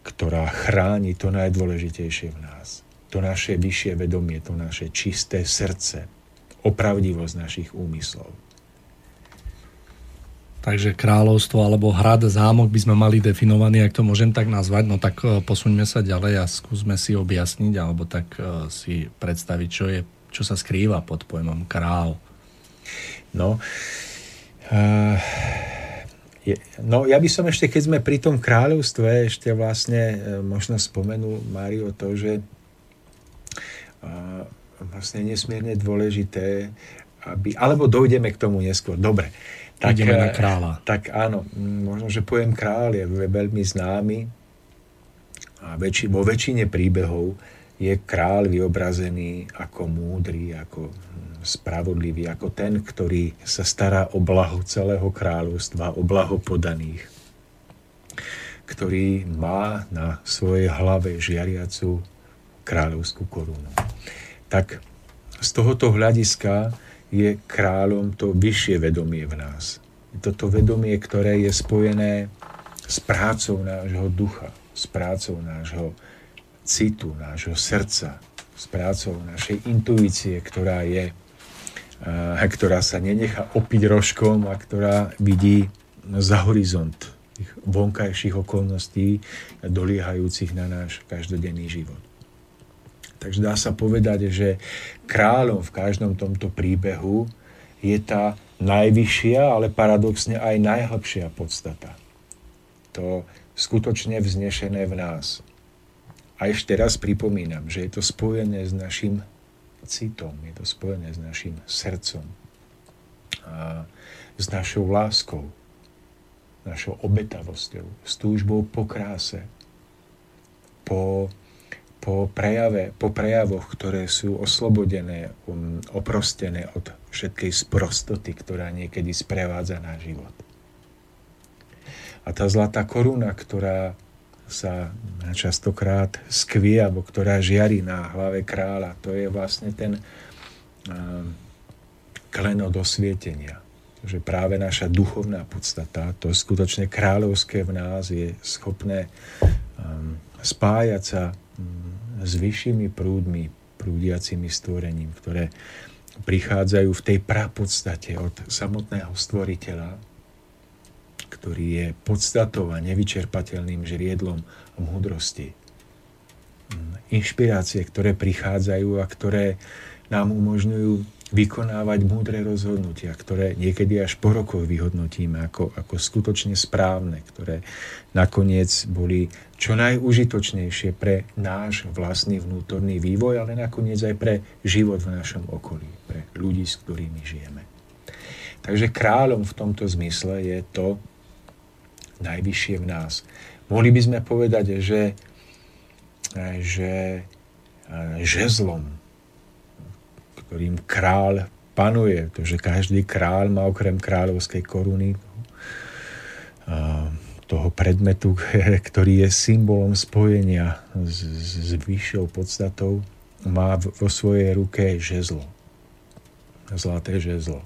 ktorá chráni to najdôležitejšie v nás. To naše vyššie vedomie, to naše čisté srdce, opravdivosť našich úmyslov. Takže kráľovstvo alebo hrad, zámok by sme mali definovaný, ak to môžem tak nazvať. No tak e, posuňme sa ďalej a skúsme si objasniť alebo tak e, si predstaviť, čo, je, čo sa skrýva pod pojmom král. No, uh, je, no ja by som ešte, keď sme pri tom kráľovstve, ešte vlastne možno spomenul Mário to, že vlastne nesmierne dôležité, aby, alebo dojdeme k tomu neskôr. Dobre. Tak, Ideme na kráľa. Tak áno, možno, že pojem kráľ je veľmi známy a väčši, vo väčšine príbehov je kráľ vyobrazený ako múdry, ako spravodlivý, ako ten, ktorý sa stará o blaho celého kráľovstva, o blaho podaných, ktorý má na svojej hlave žiariacu kráľovskú korunu. Tak z tohoto hľadiska je kráľom to vyššie vedomie v nás. Toto vedomie, ktoré je spojené s prácou nášho ducha, s prácou nášho citu, nášho srdca, s prácou našej intuície, ktorá je, ktorá sa nenechá opiť rožkom a ktorá vidí za horizont tých vonkajších okolností doliehajúcich na náš každodenný život. Takže dá sa povedať, že kráľom v každom tomto príbehu je tá najvyššia, ale paradoxne aj najhlbšia podstata. To skutočne vznešené v nás. A ešte raz pripomínam, že je to spojené s našim citom, je to spojené s našim srdcom, a s našou láskou, našou obetavosťou, s túžbou po kráse, po po, prejave, po prejavoch, ktoré sú oslobodené, um, oprostené od všetkej sprostoty, ktorá niekedy sprevádza náš život. A tá zlatá koruna, ktorá sa častokrát skvie, alebo ktorá žiari na hlave kráľa, to je vlastne ten um, klenot osvietenia. Že práve naša duchovná podstata, to skutočne kráľovské v nás je schopné um, spájať sa s vyššími prúdmi, prúdiacimi stvorením, ktoré prichádzajú v tej prapodstate od samotného stvoriteľa, ktorý je podstatou a nevyčerpateľným žriedlom múdrosti. Inšpirácie, ktoré prichádzajú a ktoré nám umožňujú vykonávať múdre rozhodnutia, ktoré niekedy až po rokoch vyhodnotíme ako, ako skutočne správne, ktoré nakoniec boli čo najúžitočnejšie pre náš vlastný vnútorný vývoj, ale nakoniec aj pre život v našom okolí, pre ľudí, s ktorými žijeme. Takže kráľom v tomto zmysle je to najvyššie v nás. Mohli by sme povedať, že, že žezlom ktorým kráľ panuje. To, že každý kráľ má okrem kráľovskej koruny toho predmetu, ktorý je symbolom spojenia s, s vyššou podstatou, má vo svojej ruke žezlo. Zlaté žezlo.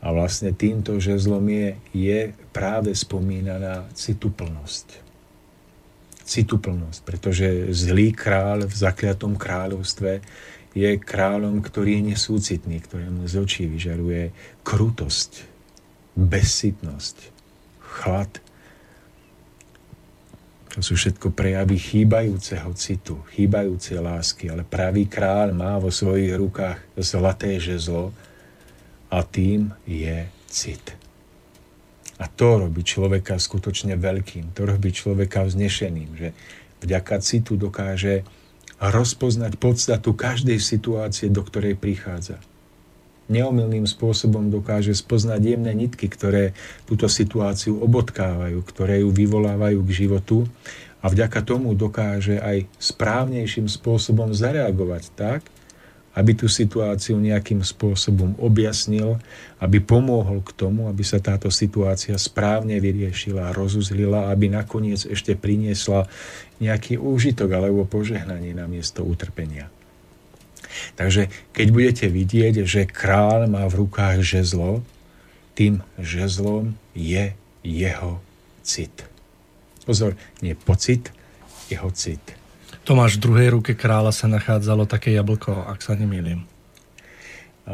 A vlastne týmto žezlom je, je práve spomínaná cituplnosť. Cituplnosť, pretože zlý kráľ v zakliatom kráľovstve je kráľom, ktorý je nesúcitný, ktorému z očí vyžaruje krutosť, bezsitnosť, chlad. To sú všetko prejavy chýbajúceho citu, chýbajúcej lásky, ale pravý kráľ má vo svojich rukách zlaté žezlo a tým je cit. A to robí človeka skutočne veľkým, to robí človeka vznešeným, že vďaka citu dokáže rozpoznať podstatu každej situácie, do ktorej prichádza. Neomilným spôsobom dokáže spoznať jemné nitky, ktoré túto situáciu obotkávajú, ktoré ju vyvolávajú k životu a vďaka tomu dokáže aj správnejším spôsobom zareagovať tak, aby tú situáciu nejakým spôsobom objasnil, aby pomohol k tomu, aby sa táto situácia správne vyriešila, rozuzlila, aby nakoniec ešte priniesla nejaký úžitok alebo požehnanie na miesto utrpenia. Takže keď budete vidieť, že král má v rukách žezlo, tým žezlom je jeho cit. Pozor, nie pocit, jeho cit. Tomáš, v druhej ruke kráľa sa nachádzalo také jablko, ak sa nemýlim.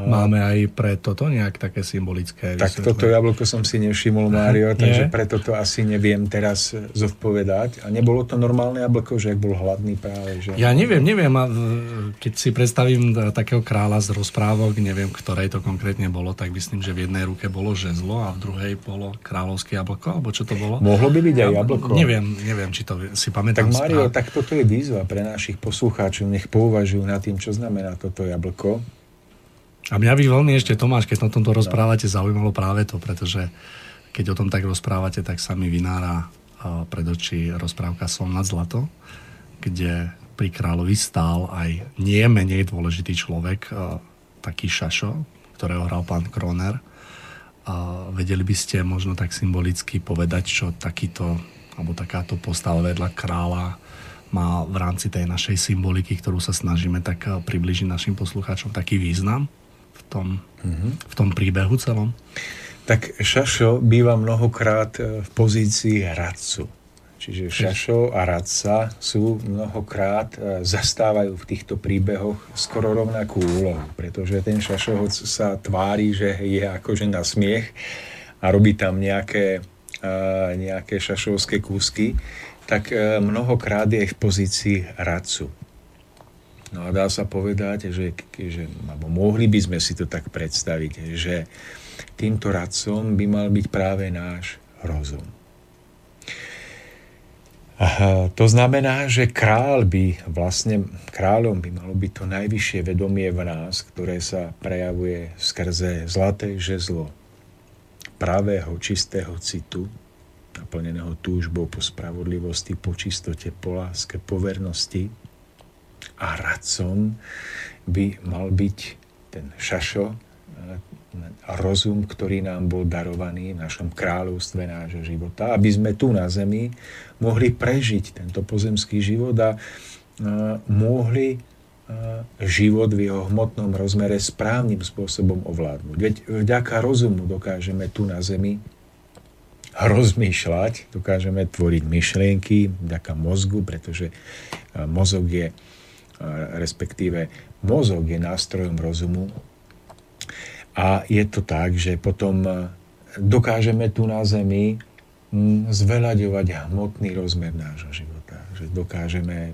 Máme aj pre toto nejak také symbolické Tak toto jablko som si nevšimol, Mário, takže preto to asi neviem teraz zodpovedať. A nebolo to normálne jablko, že ak bol hladný práve? Že... Ja neviem, neviem. A keď si predstavím takého kráľa z rozprávok, neviem, ktorej to konkrétne bolo, tak myslím, že v jednej ruke bolo žezlo a v druhej bolo kráľovské jablko, alebo čo to bolo? Mohlo by byť aj jablko. Neviem, neviem, či to si pamätám. Tak Mário, tak toto je výzva pre našich poslucháčov. Nech pouvažujú nad tým, čo znamená toto jablko a mňa by veľmi ešte, Tomáš, keď o tomto rozprávate, zaujímalo práve to, pretože keď o tom tak rozprávate, tak sa mi vynára pred oči rozprávka Som nad zlato, kde pri kráľovi stál aj nie menej dôležitý človek, taký Šašo, ktorého hral pán Kroner. Vedeli by ste možno tak symbolicky povedať, čo takýto, alebo takáto postava vedľa kráľa má v rámci tej našej symboliky, ktorú sa snažíme tak približiť našim poslucháčom, taký význam? Tom, mm-hmm. v tom príbehu celom? Tak Šašo býva mnohokrát e, v pozícii hradcu. Čiže Šašo a Radca sú mnohokrát, e, zastávajú v týchto príbehoch skoro rovnakú úlohu, pretože ten Šašohoc sa tvári, že je akože na smiech a robí tam nejaké, e, nejaké šašovské kúsky, tak mnohokrát je v pozícii radcu. No a dá sa povedať, že, že alebo mohli by sme si to tak predstaviť, že týmto radcom by mal byť práve náš rozum. A to znamená, že král by, vlastne kráľom by malo byť to najvyššie vedomie v nás, ktoré sa prejavuje skrze zlaté žezlo pravého, čistého citu, naplneného túžbou po spravodlivosti, po čistote, po láske, po vernosti, a radcom by mal byť ten šašo, rozum, ktorý nám bol darovaný v našom kráľovstve nášho života, aby sme tu na zemi mohli prežiť tento pozemský život a mohli život v jeho hmotnom rozmere správnym spôsobom ovládnuť. Veď vďaka rozumu dokážeme tu na zemi rozmýšľať, dokážeme tvoriť myšlienky vďaka mozgu, pretože mozog je respektíve mozog je nástrojom rozumu a je to tak, že potom e, dokážeme tu na Zemi zveľaďovať hmotný rozmer nášho života. Že dokážeme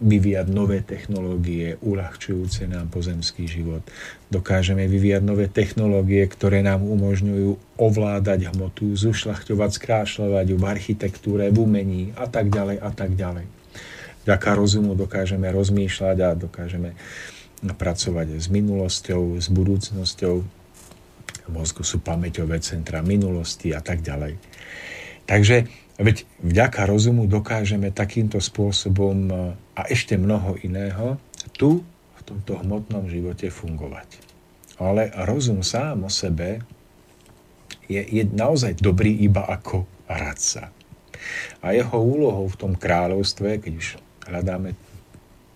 vyvíjať nové technológie, uľahčujúce nám pozemský život. Dokážeme vyvíjať nové technológie, ktoré nám umožňujú ovládať hmotu, zušľachťovať, skrášľovať ju v architektúre, v umení a tak ďalej a tak ďalej vďaka rozumu dokážeme rozmýšľať a dokážeme pracovať s minulosťou, s budúcnosťou. V mozgu sú pamäťové centra minulosti a tak ďalej. Takže veď vďaka rozumu dokážeme takýmto spôsobom e, a ešte mnoho iného tu v tomto hmotnom živote fungovať. Ale rozum sám o sebe je, je naozaj dobrý iba ako radca. A jeho úlohou v tom kráľovstve, keď už hľadáme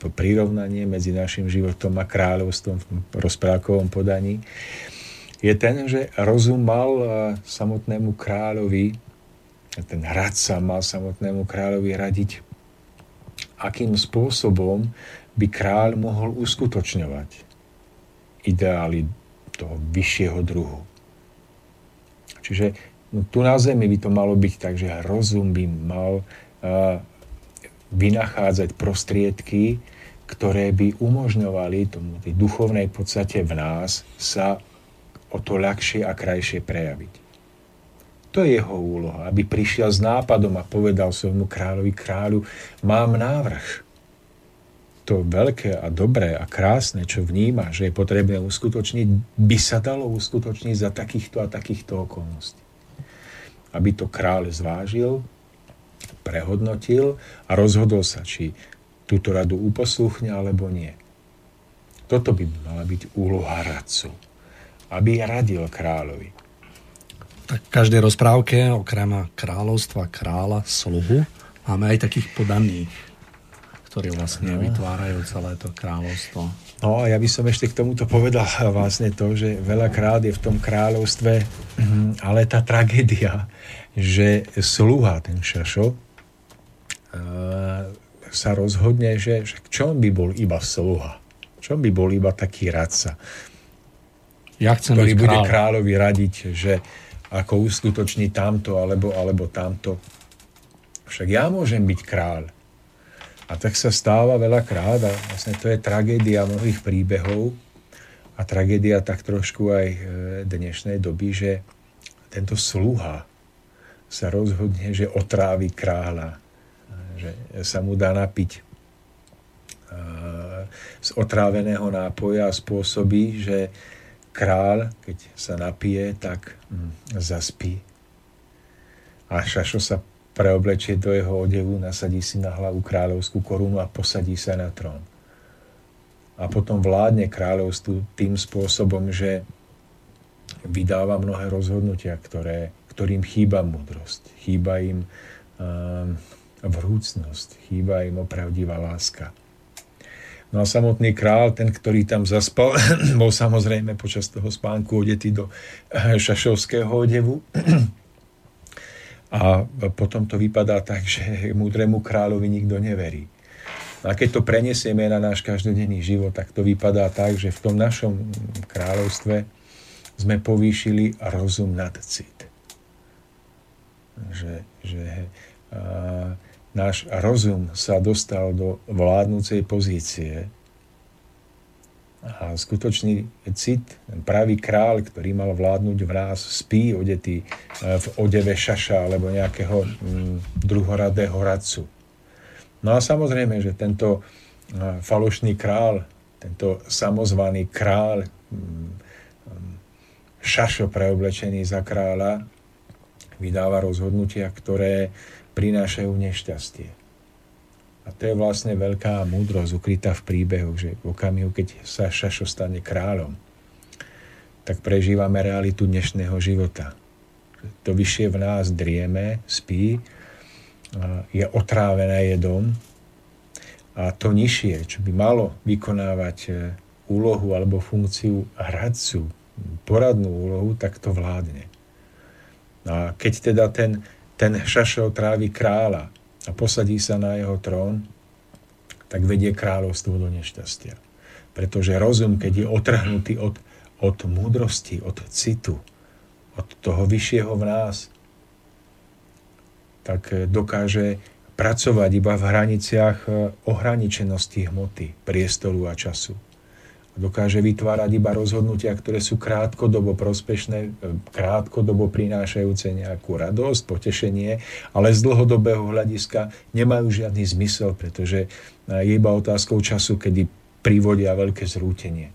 to prirovnanie medzi našim životom a kráľovstvom v rozprávkovom podaní, je ten, že rozum mal e, samotnému kráľovi, ten hradca mal samotnému kráľovi radiť, akým spôsobom by kráľ mohol uskutočňovať ideály toho vyššieho druhu. Čiže no, tu na zemi by to malo byť tak, že rozum by mal uh, vynachádzať prostriedky, ktoré by umožňovali tomu tej duchovnej podstate v nás sa o to ľahšie a krajšie prejaviť. To je jeho úloha, aby prišiel s nápadom a povedal svojmu kráľovi, kráľu, mám návrh. To veľké a dobré a krásne, čo vníma, že je potrebné uskutočniť, by sa dalo uskutočniť za takýchto a takýchto okolností. Aby to kráľ zvážil, prehodnotil a rozhodol sa, či túto radu uposluchne alebo nie. Toto by mala byť úloha radcu. Aby radil kráľovi. Tak v každej rozprávke, okrem kráľovstva, kráľa, sluhu, máme aj takých podaných, ktorí vlastne no. vytvárajú celé to kráľovstvo. No a ja by som ešte k tomuto povedal vlastne to, že veľakrát je v tom kráľovstve mhm, ale tá tragédia, že sluha, ten šašo, sa rozhodne, že, že čom by bol iba sluha? Čom by bol iba taký radca? Ja chcem ktorý bude kráľ. kráľovi radiť, že ako uskutoční tamto alebo, alebo tamto. Však ja môžem byť kráľ. A tak sa stáva veľakrát a vlastne to je tragédia mnohých príbehov a tragédia tak trošku aj e, dnešnej doby, že tento sluha sa rozhodne, že otrávi kráľa, že sa mu dá napiť e, z otráveného nápoja a spôsobí, že král, keď sa napije, tak hm, zaspí. A Šašo sa preoblečie do jeho odevu, nasadí si na hlavu kráľovskú korunu a posadí sa na trón. A potom vládne kráľovstvu tým spôsobom, že vydáva mnohé rozhodnutia, ktoré, ktorým chýba múdrosť, chýba im um, vrúcnosť, chýba im opravdivá láska. No a samotný král, ten, ktorý tam zaspal, bol samozrejme počas toho spánku odetý do eh, šašovského odevu. A potom to vypadá tak, že múdremu kráľovi nikto neverí. A keď to prenesieme na náš každodenný život, tak to vypadá tak, že v tom našom kráľovstve sme povýšili rozum nad cit. Že, že a, náš rozum sa dostal do vládnúcej pozície a skutočný cit, ten pravý král, ktorý mal vládnuť v nás, spí odetý e, v odeve šaša alebo nejakého mm, druhoradého radcu. No a samozrejme, že tento e, falošný král, tento samozvaný král, mm, šašo preoblečený za kráľa, vydáva rozhodnutia, ktoré prinášajú nešťastie. A to je vlastne veľká múdrosť ukrytá v príbehu, že v okamihu, keď sa Šašo stane kráľom, tak prežívame realitu dnešného života. To vyššie v nás drieme, spí, je otrávené jedom a to nižšie, čo by malo vykonávať e, úlohu alebo funkciu hradcu, poradnú úlohu, tak to vládne. A keď teda ten ten šašel trávi kráľa a posadí sa na jeho trón, tak vedie kráľovstvo do nešťastia. Pretože rozum, keď je otrhnutý od, od múdrosti, od citu, od toho vyššieho v nás, tak dokáže pracovať iba v hraniciach ohraničenosti hmoty, priestoru a času dokáže vytvárať iba rozhodnutia, ktoré sú krátkodobo prospešné, e, krátkodobo prinášajúce nejakú radosť, potešenie, ale z dlhodobého hľadiska nemajú žiadny zmysel, pretože e, je iba otázkou času, kedy privodia veľké zrútenie.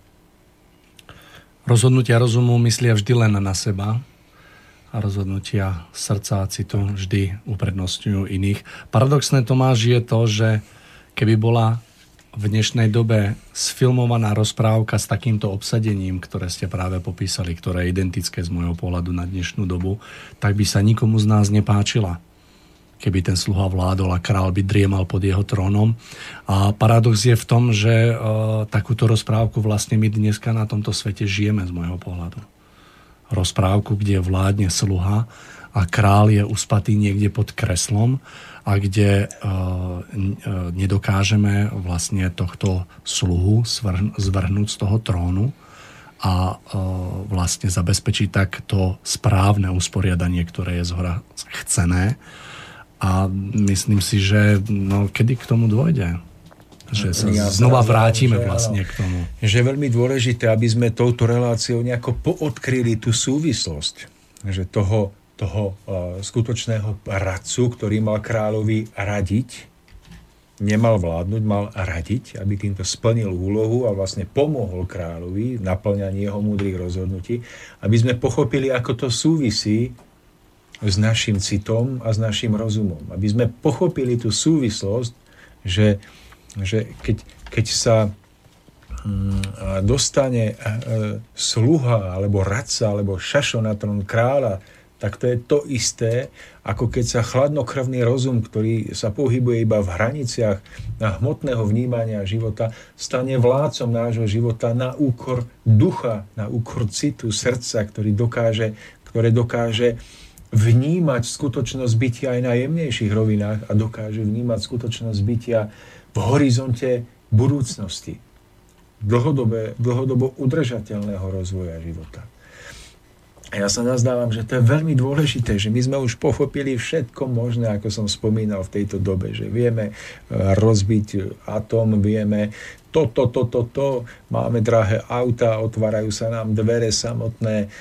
Rozhodnutia rozumu myslia vždy len na seba a rozhodnutia srdca a citu vždy uprednostňujú iných. Paradoxné Tomáš je to, že keby bola v dnešnej dobe sfilmovaná rozprávka s takýmto obsadením, ktoré ste práve popísali, ktoré je identické z môjho pohľadu na dnešnú dobu, tak by sa nikomu z nás nepáčila keby ten sluha vládol a král by driemal pod jeho trónom. A paradox je v tom, že e, takúto rozprávku vlastne my dneska na tomto svete žijeme z môjho pohľadu. Rozprávku, kde vládne sluha a král je uspatý niekde pod kreslom a kde uh, nedokážeme vlastne tohto sluhu zvrhnúť z toho trónu a uh, vlastne zabezpečiť tak to správne usporiadanie, ktoré je zhora chcené. A myslím si, že no, kedy k tomu dôjde? Že sa ja znova vrátime že, vlastne k tomu. Že je veľmi dôležité, aby sme touto reláciou nejako poodkryli tú súvislosť že toho toho uh, skutočného radcu, ktorý mal kráľovi radiť, nemal vládnuť, mal radiť, aby týmto splnil úlohu a vlastne pomohol kráľovi v naplňaní jeho múdrych rozhodnutí, aby sme pochopili, ako to súvisí s našim citom a s našim rozumom. Aby sme pochopili tú súvislosť, že, že keď, keď sa mm, dostane sluha, alebo radca, alebo šašo na trón kráľa, tak to je to isté, ako keď sa chladnokrvný rozum, ktorý sa pohybuje iba v hraniciach na hmotného vnímania života, stane vládcom nášho života na úkor ducha, na úkor citu, srdca, ktorý dokáže, ktoré dokáže vnímať skutočnosť bytia aj na jemnejších rovinách a dokáže vnímať skutočnosť bytia v horizonte budúcnosti, dlhodobo udržateľného rozvoja života. Ja sa nazdávam, že to je veľmi dôležité, že my sme už pochopili všetko možné, ako som spomínal v tejto dobe, že vieme e, rozbiť atóm, vieme toto, toto, toto, to, máme drahé auta, otvárajú sa nám dvere samotné,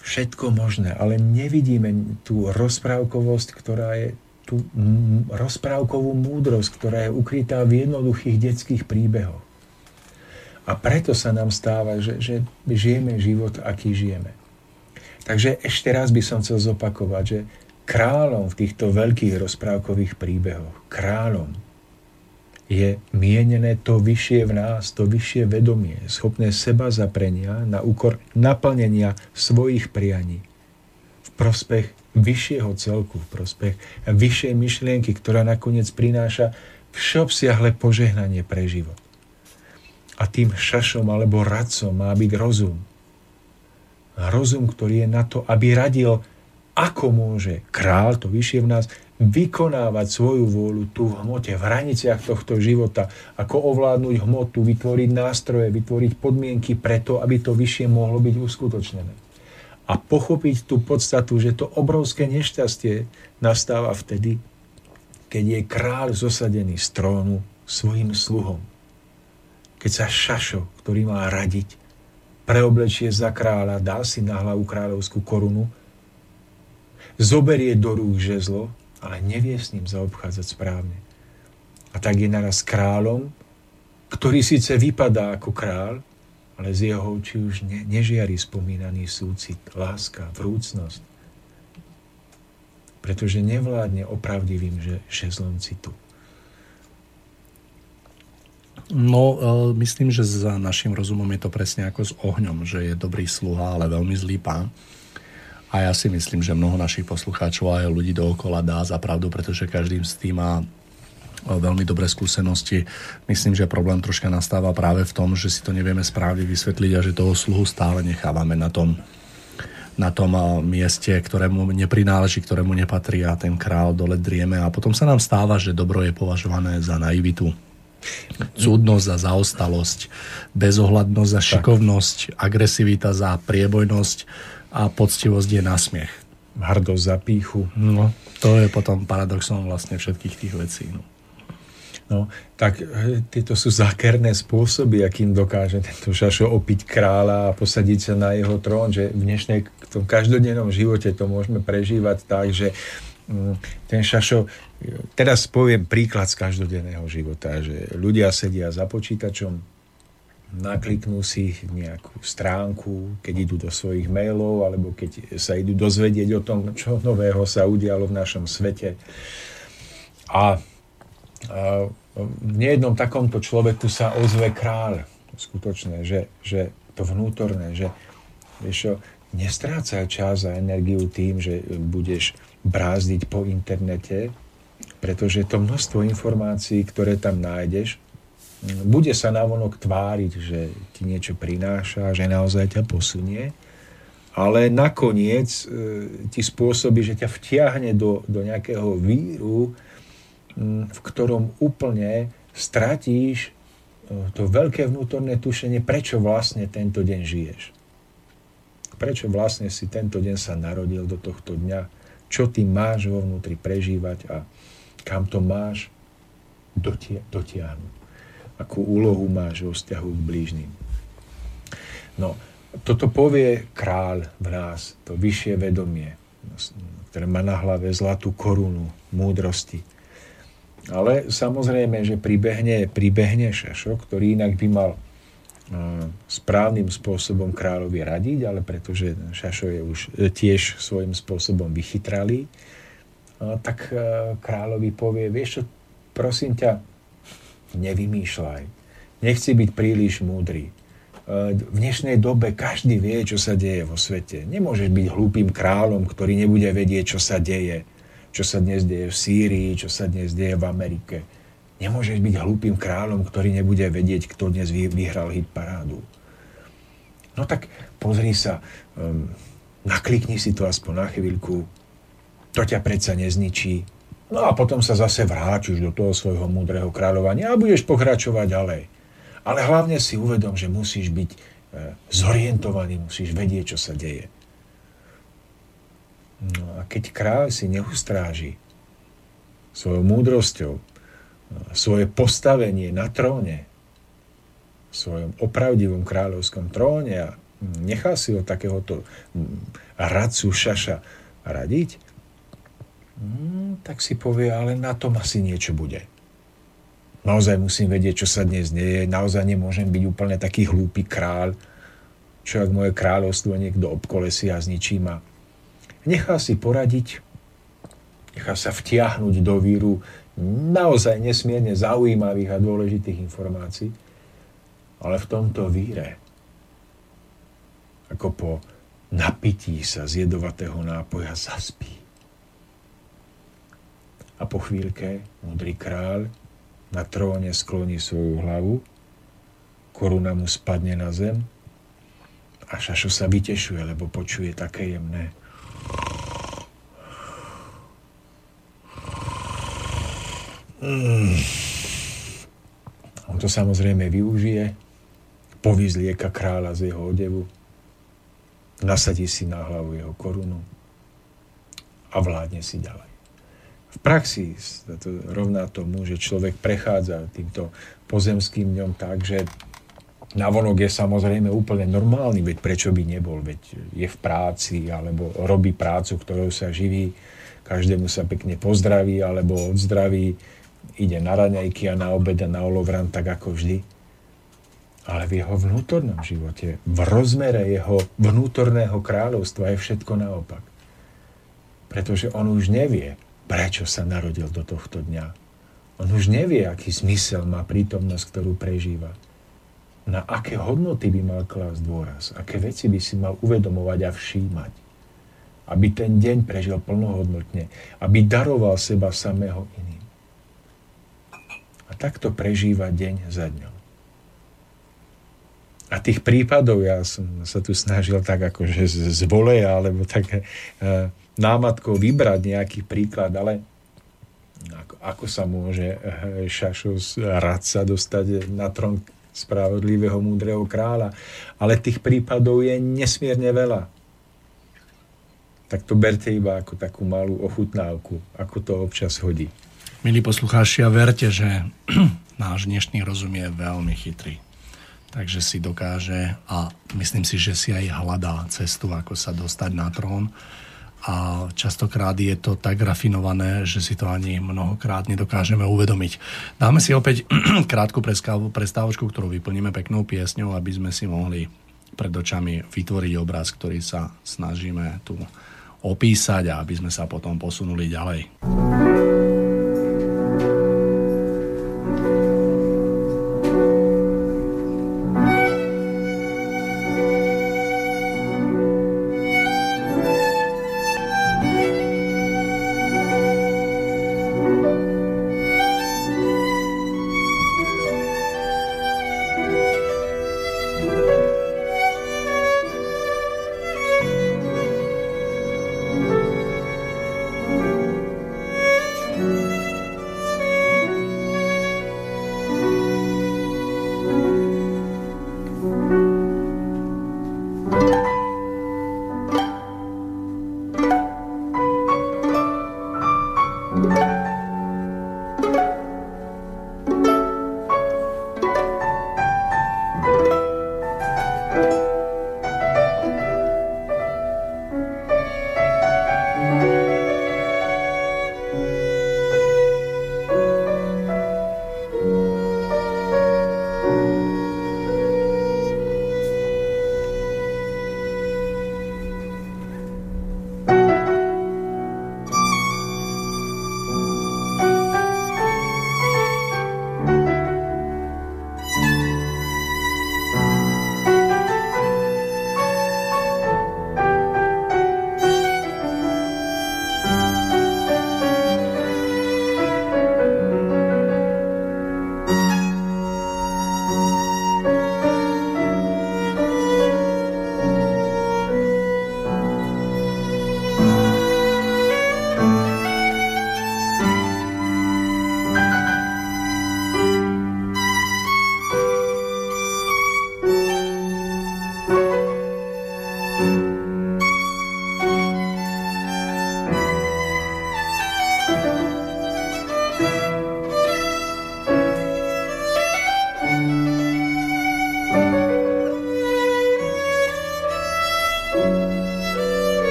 všetko možné, ale nevidíme tú rozprávkovosť, ktorá je tú rozprávkovú múdrosť, ktorá je ukrytá v jednoduchých detských príbehoch. A preto sa nám stáva, že, že žijeme život, aký žijeme. Takže ešte raz by som chcel zopakovať, že kráľom v týchto veľkých rozprávkových príbehoch, kráľom je mienené to vyššie v nás, to vyššie vedomie, schopné seba zaprenia na úkor naplnenia svojich prianí v prospech vyššieho celku, v prospech vyššej myšlienky, ktorá nakoniec prináša všeobsiahle požehnanie pre život. A tým šašom alebo radcom má byť rozum, rozum, ktorý je na to, aby radil, ako môže král, to vyššie v nás, vykonávať svoju vôľu tu v hmote, v hraniciach tohto života, ako ovládnuť hmotu, vytvoriť nástroje, vytvoriť podmienky preto, aby to vyššie mohlo byť uskutočnené. A pochopiť tú podstatu, že to obrovské nešťastie nastáva vtedy, keď je kráľ zosadený z trónu svojim sluhom. Keď sa šašo, ktorý má radiť, preoblečie za kráľa, dá si na hlavu kráľovskú korunu, zoberie do rúk žezlo, ale nevie s ním zaobchádzať správne. A tak je naraz kráľom, ktorý síce vypadá ako král, ale z jeho očí už ne, nežiari spomínaný súcit, láska, vrúcnosť. Pretože nevládne opravdivým že žezlom citu. No, e, myslím, že za našim rozumom je to presne ako s ohňom, že je dobrý sluha, ale veľmi zlý pán. A ja si myslím, že mnoho našich poslucháčov aj ľudí dookola dá za pravdu, pretože každým z tým má e, veľmi dobré skúsenosti. Myslím, že problém troška nastáva práve v tom, že si to nevieme správne vysvetliť a že toho sluhu stále nechávame na tom, na tom e, mieste, ktorému neprináleží, ktorému nepatrí a ten král dole drieme a potom sa nám stáva, že dobro je považované za naivitu Cudnosť za zaostalosť, bezohľadnosť za šikovnosť, agresivita za priebojnosť a poctivosť je nasmiech. Hrdosť za píchu. No, to je potom paradoxom vlastne všetkých tých vecí. No. No, tak tieto sú zákerné spôsoby, akým dokáže tento šašo opiť kráľa a posadiť sa na jeho trón, že v dnešnej, v tom každodennom živote to môžeme prežívať tak, že mm, ten šašo Teraz poviem príklad z každodenného života, že ľudia sedia za počítačom, nakliknú si nejakú stránku, keď idú do svojich mailov, alebo keď sa idú dozvedieť o tom, čo nového sa udialo v našom svete. A, a v nejednom takomto človeku sa ozve kráľ, skutočné, že, že to vnútorné, že vieš čo, nestrácaj čas a energiu tým, že budeš brázdiť po internete, pretože to množstvo informácií, ktoré tam nájdeš, bude sa navonok tváriť, že ti niečo prináša, že naozaj ťa posunie, ale nakoniec e, ti spôsobí, že ťa vtiahne do, do nejakého víru, v ktorom úplne stratíš e, to veľké vnútorné tušenie, prečo vlastne tento deň žiješ. Prečo vlastne si tento deň sa narodil do tohto dňa, čo ty máš vo vnútri prežívať a kam to máš dotia- dotiahnuť. Akú úlohu máš vo vzťahu k blížnym. No, toto povie kráľ v nás, to vyššie vedomie, ktoré má na hlave zlatú korunu múdrosti. Ale samozrejme, že pribehne, pribehne Šašo, ktorý inak by mal správnym spôsobom kráľovi radiť, ale pretože Šašo je už tiež svojím spôsobom vychytralý, tak e, kráľovi povie, vieš čo, prosím ťa, nevymýšľaj. Nechci byť príliš múdry. E, v dnešnej dobe každý vie, čo sa deje vo svete. Nemôžeš byť hlúpým kráľom, ktorý nebude vedieť, čo sa deje. Čo sa dnes deje v Sýrii, čo sa dnes deje v Amerike. Nemôžeš byť hlúpým kráľom, ktorý nebude vedieť, kto dnes vyhral hit parádu. No tak pozri sa, um, naklikni si to aspoň na chvíľku, to ťa predsa nezničí. No a potom sa zase vrátiš do toho svojho múdreho kráľovania a budeš pokračovať ďalej. Ale hlavne si uvedom, že musíš byť e, zorientovaný, musíš vedieť, čo sa deje. No a keď kráľ si neustráži svojou múdrosťou e, svoje postavenie na tróne, svojom opravdivom kráľovskom tróne a nechá si ho takéhoto radcu šaša radiť, mm, tak si povie, ale na tom asi niečo bude. Naozaj musím vedieť, čo sa dnes deje. Naozaj nemôžem byť úplne taký hlúpy kráľ, čo ak moje kráľovstvo niekto obkolesí a zničí ma. Nechá si poradiť, nechá sa vtiahnuť do víru naozaj nesmierne zaujímavých a dôležitých informácií, ale v tomto víre, ako po napití sa z jedovatého nápoja zaspí. A po chvíľke múdry kráľ na tróne skloní svoju hlavu, koruna mu spadne na zem a Šašo sa vytešuje, lebo počuje také jemné. Mm. On to samozrejme využije, povyzlieka kráľa z jeho odevu, nasadí si na hlavu jeho korunu a vládne si ďalej v praxi to rovná tomu, že človek prechádza týmto pozemským dňom tak, že navonok je samozrejme úplne normálny, veď prečo by nebol, veď je v práci alebo robí prácu, ktorou sa živí, každému sa pekne pozdraví alebo odzdraví, ide na raňajky a na obed a na olovran tak ako vždy. Ale v jeho vnútornom živote, v rozmere jeho vnútorného kráľovstva je všetko naopak. Pretože on už nevie, prečo sa narodil do tohto dňa. On už nevie, aký zmysel má prítomnosť, ktorú prežíva. Na aké hodnoty by mal klásť dôraz, aké veci by si mal uvedomovať a všímať. Aby ten deň prežil plnohodnotne, aby daroval seba samého iným. A takto prežíva deň za dňom. A tých prípadov, ja som sa tu snažil tak akože z voleja, alebo tak uh, námatkou vybrať nejaký príklad, ale ako, ako sa môže eh, Šašo z radca dostať na trón spravodlivého múdreho kráľa. Ale tých prípadov je nesmierne veľa. Tak to berte iba ako takú malú ochutnávku, ako to občas hodí. Milí poslucháči, a verte, že náš dnešný rozum je veľmi chytrý. Takže si dokáže a myslím si, že si aj hľadá cestu, ako sa dostať na trón a častokrát je to tak rafinované, že si to ani mnohokrát nedokážeme uvedomiť. Dáme si opäť krátku prestávočku, ktorú vyplníme peknou piesňou, aby sme si mohli pred očami vytvoriť obraz, ktorý sa snažíme tu opísať a aby sme sa potom posunuli ďalej.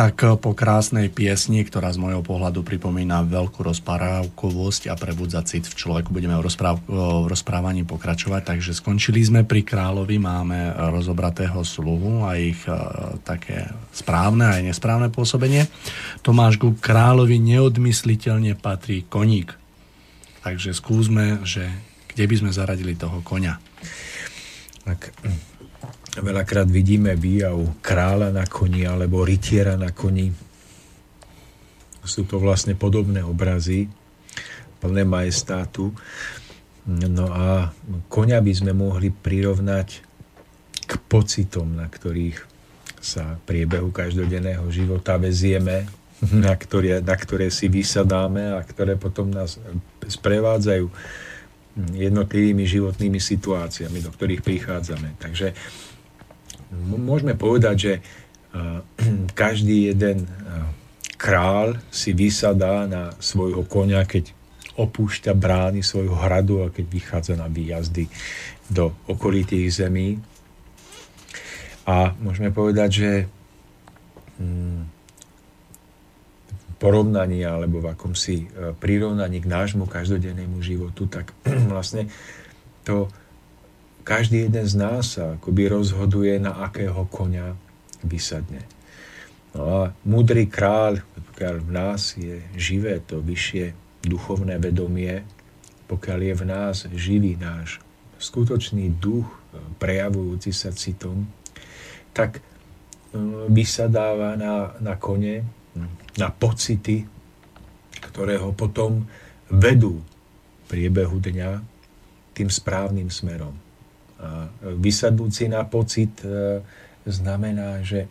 Tak po krásnej piesni, ktorá z môjho pohľadu pripomína veľkú rozprávkovosť a prebudza cit v človeku, budeme o, rozpráv- o rozprávaní pokračovať. Takže skončili sme pri kráľovi, máme rozobratého sluhu a ich e, také správne aj nesprávne pôsobenie. Tomáš ku kráľovi neodmysliteľne patrí koník. Takže skúsme, že kde by sme zaradili toho konia. Tak Veľakrát vidíme výjav kráľa na koni alebo rytiera na koni. Sú to vlastne podobné obrazy, plné majestátu. No a konia by sme mohli prirovnať k pocitom, na ktorých sa priebehu každodenného života vezieme, na ktoré, na ktoré si vysadáme a ktoré potom nás sprevádzajú jednotlivými životnými situáciami, do ktorých prichádzame. Takže môžeme povedať, že každý jeden král si vysadá na svojho konia, keď opúšťa brány svojho hradu a keď vychádza na výjazdy do okolitých zemí. A môžeme povedať, že mm, porovnaní alebo v akomsi e, prirovnaní k nášmu každodennému životu, tak vlastne to každý jeden z nás sa akoby rozhoduje, na akého konia vysadne. No a múdry kráľ, pokiaľ v nás je živé to vyššie duchovné vedomie, pokiaľ je v nás živý náš skutočný duch, prejavujúci sa citom, tak e, vysadáva na, na kone, na pocity, ktoré ho potom vedú v priebehu dňa tým správnym smerom. A vysadnúci na pocit e, znamená, že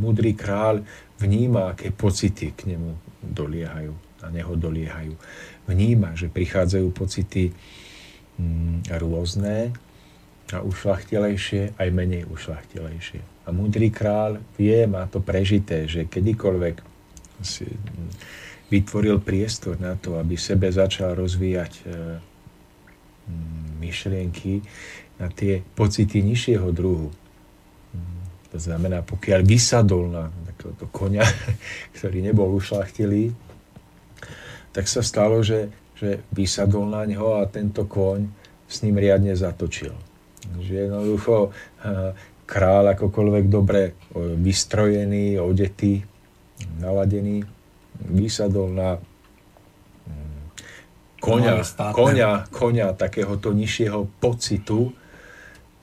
múdry kráľ vníma, aké pocity k nemu doliehajú a neho doliehajú. Vníma, že prichádzajú pocity mm, rôzne a ušlachtilejšie, aj menej ušlachtilejšie. A múdry kráľ vie, má to prežité, že kedykoľvek si vytvoril priestor na to, aby sebe začal rozvíjať e, myšlienky na tie pocity nižšieho druhu. To znamená, pokiaľ vysadol na takéhoto konia, ktorý nebol ušlachtilý, tak sa stalo, že, že vysadol na ňo a tento koň s ním riadne zatočil. Že jednoducho král akokoľvek dobre vystrojený, odetý, naladený, vysadol na koňa, koňa, koňa takéhoto nižšieho pocitu.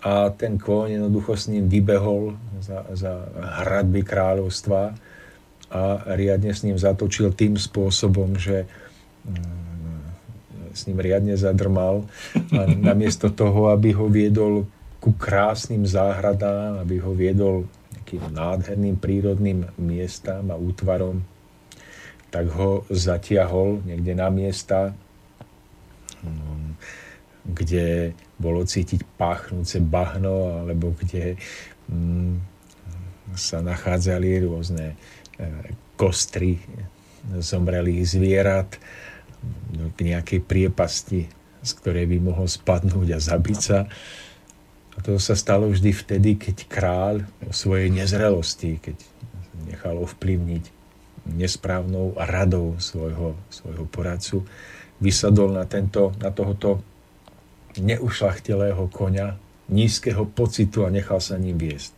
A ten kôň jednoducho s ním vybehol za, za hradby kráľovstva a riadne s ním zatočil tým spôsobom, že mm, s ním riadne zadrmal a namiesto toho, aby ho viedol ku krásnym záhradám, aby ho viedol nejakým nádherným prírodným miestam a útvarom, tak ho zatiahol niekde na miesta, kde bolo cítiť páchnúce bahno, alebo kde mm, sa nachádzali rôzne e, kostry zomrelých zvierat k nejakej priepasti, z ktorej by mohol spadnúť a zabiť sa. A to sa stalo vždy vtedy, keď kráľ o svojej nezrelosti, keď nechal ovplyvniť nesprávnou radou svojho, svojho poradcu, vysadol na, tento, na tohoto neušlachtilého koňa, nízkeho pocitu a nechal sa ním viesť.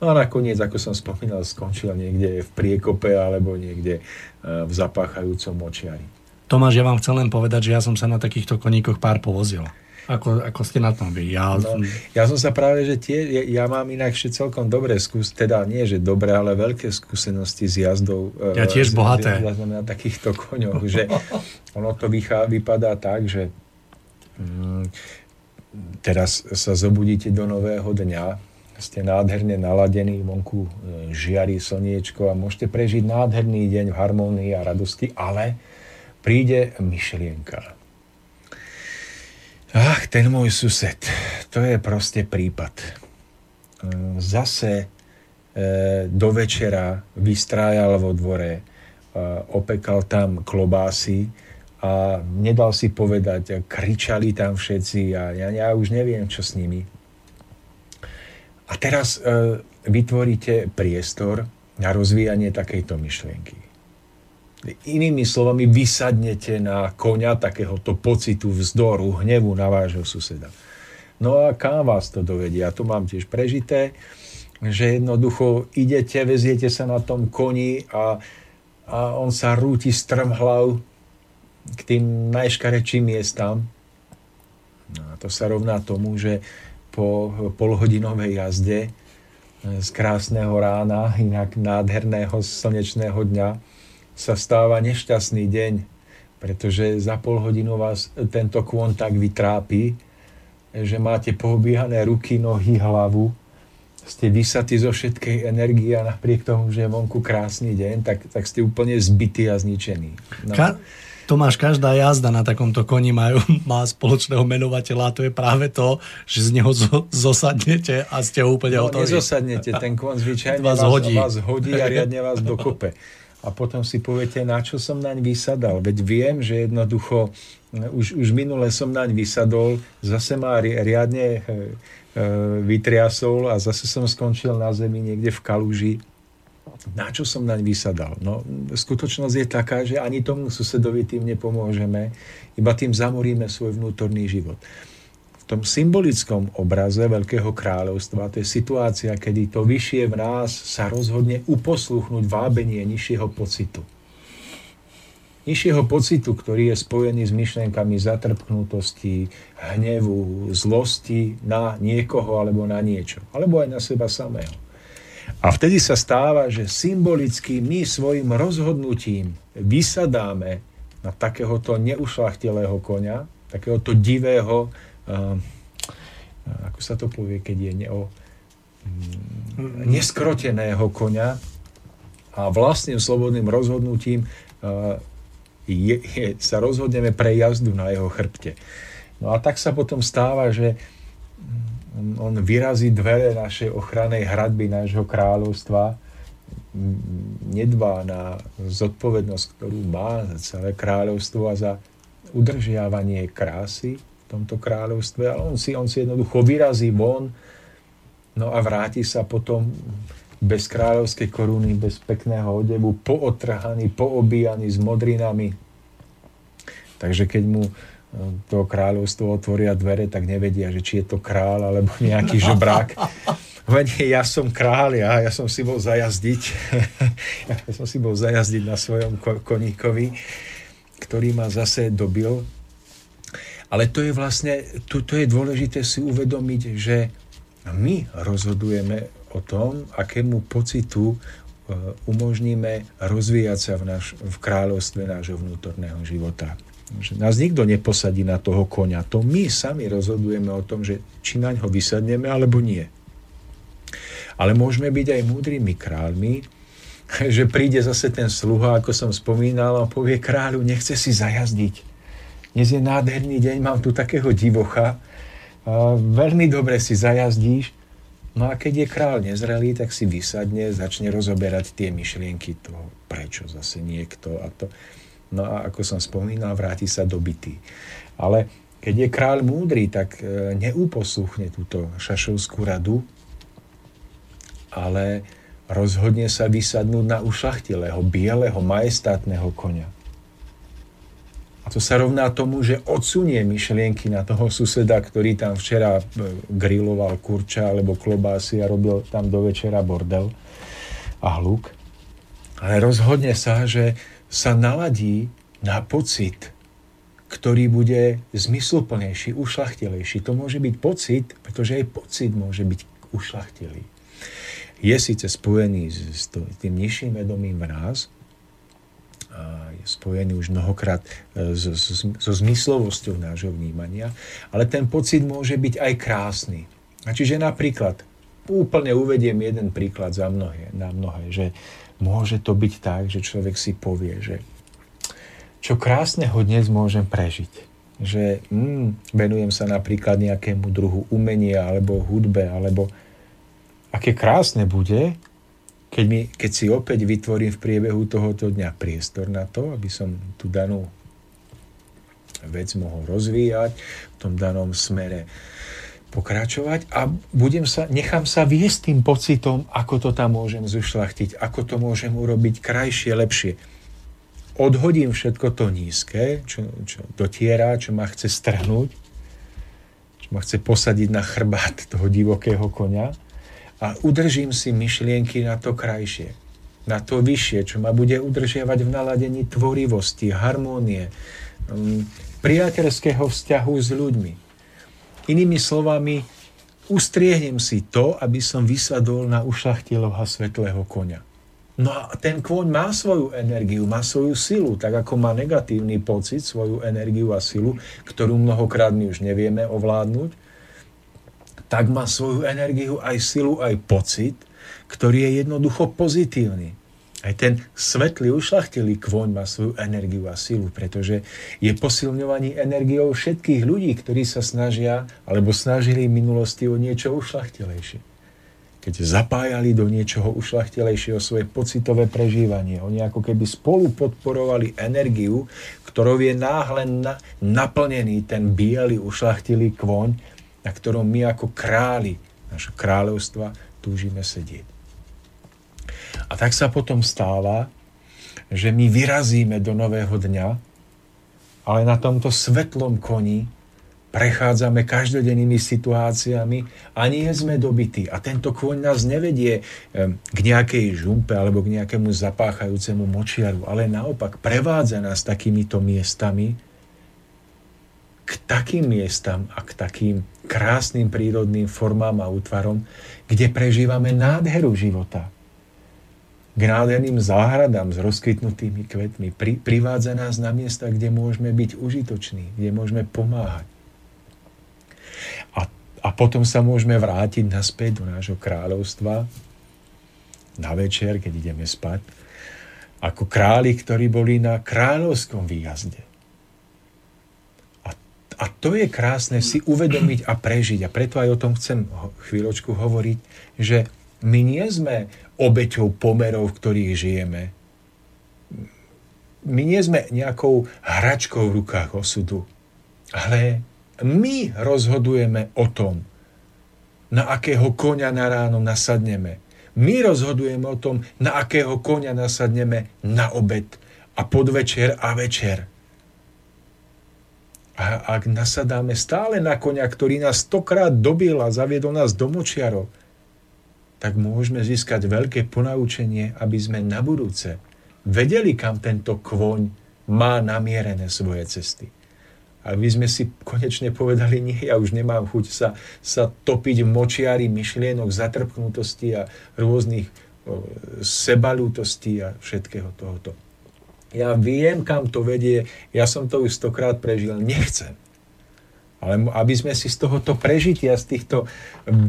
No a nakoniec, ako som spomínal, skončil niekde v priekope alebo niekde e, v zapáchajúcom močiari. Tomáš, ja vám chcem len povedať, že ja som sa na takýchto koníkoch pár povozil. Ako, ako ste na tom vy? Ja... No, ja som sa práve, že tie, ja, ja mám inakšie celkom dobré skúsenosti, teda nie, že dobré, ale veľké skúsenosti s jazdou. E, ja tiež s, bohaté. S na takýchto koňoch, že ono to vychá, vypadá tak, že mm, teraz sa zobudíte do nového dňa, ste nádherne naladení, vonku e, žiari slniečko a môžete prežiť nádherný deň v harmónii a radosti, ale príde myšlienka Ach, ten môj sused, to je proste prípad. Mm, zase e, do večera vystrájal vo dvore, e, opekal tam klobásy a nedal si povedať, kričali tam všetci a ja, ja už neviem, čo s nimi. A teraz e, vytvoríte priestor na rozvíjanie takejto myšlienky. Inými slovami, vysadnete na koňa takéhoto pocitu vzdoru, hnevu na vášho suseda. No a kam vás to dovedie? Ja to mám tiež prežité, že jednoducho idete, veziete sa na tom koni a, a on sa rúti strmhlav k tým najškarečím miestam. No a to sa rovná tomu, že po polhodinovej jazde z krásneho rána, inak nádherného slnečného dňa, sa stáva nešťastný deň, pretože za pol hodinu vás tento kôň tak vytrápi, že máte poobíhané ruky, nohy, hlavu, ste vysatí zo všetkej energie a napriek tomu, že je vonku krásny deň, tak, tak ste úplne zbytí a zničení. No. Ka- Tomáš, každá jazda na takomto koni majú, má spoločného menovateľa a to je práve to, že z neho zo, zosadnete a ste úplne no, hotoví. nezosadnete, ten kon zvyčajne vás, vás, hodí. vás hodí a riadne vás dokope. A potom si poviete, na čo som naň vysadal. Veď viem, že jednoducho už, už minule som naň vysadol, zase má riadne e, e, vytriasol a zase som skončil na zemi niekde v kaluži na čo som naň vysadal? No, skutočnosť je taká, že ani tomu susedovi tým nepomôžeme, iba tým zamoríme svoj vnútorný život. V tom symbolickom obraze Veľkého kráľovstva to je situácia, kedy to vyššie v nás sa rozhodne uposluchnúť vábenie nižšieho pocitu. Nižšieho pocitu, ktorý je spojený s myšlenkami zatrpknutosti, hnevu, zlosti na niekoho alebo na niečo. Alebo aj na seba samého. A vtedy sa stáva, že symbolicky my svojim rozhodnutím vysadáme na takéhoto neušlachtilého konia, takéhoto divého, ako sa to povie, keď je neo, um, neskroteného konia a vlastným slobodným rozhodnutím uh, je, je, sa rozhodneme pre jazdu na jeho chrbte. No a tak sa potom stáva, že on, vyrazí dvere našej ochrannej hradby nášho kráľovstva, nedbá na zodpovednosť, ktorú má za celé kráľovstvo a za udržiavanie krásy tomto kráľovstve, ale on si, on si jednoducho vyrazí von, no a vráti sa potom bez kráľovskej koruny, bez pekného odevu, pootrhaný, poobíjaný s modrinami. Takže keď mu to kráľovstvo otvoria dvere, tak nevedia, že či je to král alebo nejaký žobrák. Veď ja som král, ja, ja som si bol zajazdiť, ja som si bol zajazdiť na svojom koníkovi, ktorý ma zase dobil. Ale to je vlastne, to, to je dôležité si uvedomiť, že my rozhodujeme o tom, akému pocitu e, umožníme rozvíjať sa v, naš, v kráľovstve nášho vnútorného života. Že nás nikto neposadí na toho konia. To my sami rozhodujeme o tom, že či na ňo vysadneme alebo nie. Ale môžeme byť aj múdrymi kráľmi, že príde zase ten sluha, ako som spomínal, a povie kráľu, nechce si zajazdiť. Dnes je nádherný deň, mám tu takého divocha, veľmi dobre si zajazdíš, no a keď je král nezrelý, tak si vysadne, začne rozoberať tie myšlienky toho, prečo zase niekto a to. No a ako som spomínal, vráti sa do byty. Ale keď je kráľ múdry, tak e, neuposluchne túto šašovskú radu, ale rozhodne sa vysadnúť na ušlachtilého, bieleho, majestátneho konia. A to sa rovná tomu, že odsunie myšlienky na toho suseda, ktorý tam včera e, griloval kurča alebo klobásy a robil tam do večera bordel a hluk. Ale rozhodne sa, že sa naladí na pocit, ktorý bude zmysluplnejší, ušlachtilejší. To môže byť pocit, pretože aj pocit môže byť ušlachtilý. Je síce spojený s tým nižším vedomím v nás, je spojený už mnohokrát e, so, so, so zmyslovosťou nášho vnímania, ale ten pocit môže byť aj krásny. A čiže napríklad, úplne uvediem jeden príklad za mnohé, na mnohé, že môže to byť tak, že človek si povie, že čo krásneho dnes môžem prežiť. Že mm, venujem sa napríklad nejakému druhu umenia alebo hudbe, alebo aké krásne bude, keď, mi, keď si opäť vytvorím v priebehu tohoto dňa priestor na to, aby som tú danú vec mohol rozvíjať v tom danom smere pokračovať a budem sa, nechám sa viesť tým pocitom, ako to tam môžem zušlachtiť, ako to môžem urobiť krajšie, lepšie. Odhodím všetko to nízke, čo, čo dotiera, čo ma chce strhnúť, čo ma chce posadiť na chrbát toho divokého konia a udržím si myšlienky na to krajšie, na to vyššie, čo ma bude udržiavať v naladení tvorivosti, harmónie, um, priateľského vzťahu s ľuďmi. Inými slovami, ustriehnem si to, aby som vysadol na ušlachtilého svetlého konia. No a ten kôň má svoju energiu, má svoju silu, tak ako má negatívny pocit, svoju energiu a silu, ktorú mnohokrát my už nevieme ovládnuť, tak má svoju energiu aj silu, aj pocit, ktorý je jednoducho pozitívny. Aj ten svetlý, ušlachtilý kôň má svoju energiu a silu, pretože je posilňovaný energiou všetkých ľudí, ktorí sa snažia alebo snažili v minulosti o niečo ušlachtilejšie keď zapájali do niečoho ušlachtilejšieho svoje pocitové prežívanie. Oni ako keby spolu podporovali energiu, ktorou je náhle na, naplnený ten biely ušlachtilý kvoň, na ktorom my ako králi našho kráľovstva túžime sedieť. A tak sa potom stáva, že my vyrazíme do nového dňa, ale na tomto svetlom koni prechádzame každodennými situáciami a nie sme dobití. A tento kôň nás nevedie k nejakej žumpe alebo k nejakému zapáchajúcemu močiaru, ale naopak prevádza nás takýmito miestami k takým miestam a k takým krásnym prírodným formám a útvarom, kde prežívame nádheru života. K nádherným záhradám s rozkvitnutými kvetmi. Pri, privádza nás na miesta, kde môžeme byť užitoční, kde môžeme pomáhať a potom sa môžeme vrátiť naspäť do nášho kráľovstva na večer, keď ideme spať, ako králi, ktorí boli na kráľovskom výjazde. A, to je krásne si uvedomiť a prežiť. A preto aj o tom chcem chvíľočku hovoriť, že my nie sme obeťou pomerov, v ktorých žijeme. My nie sme nejakou hračkou v rukách osudu, ale my rozhodujeme o tom, na akého konia na ráno nasadneme. My rozhodujeme o tom, na akého konia nasadneme na obed a podvečer a večer. A ak nasadáme stále na konia, ktorý nás stokrát dobil a zaviedol nás do močiarov, tak môžeme získať veľké ponaučenie, aby sme na budúce vedeli, kam tento kvoň má namierené svoje cesty. Aby sme si konečne povedali, nie, ja už nemám chuť sa, sa topiť v močiari myšlienok, zatrpknutosti a rôznych o, sebalútostí a všetkého tohoto. Ja viem, kam to vedie, ja som to už stokrát prežil, nechcem. Ale aby sme si z tohoto prežitia, z týchto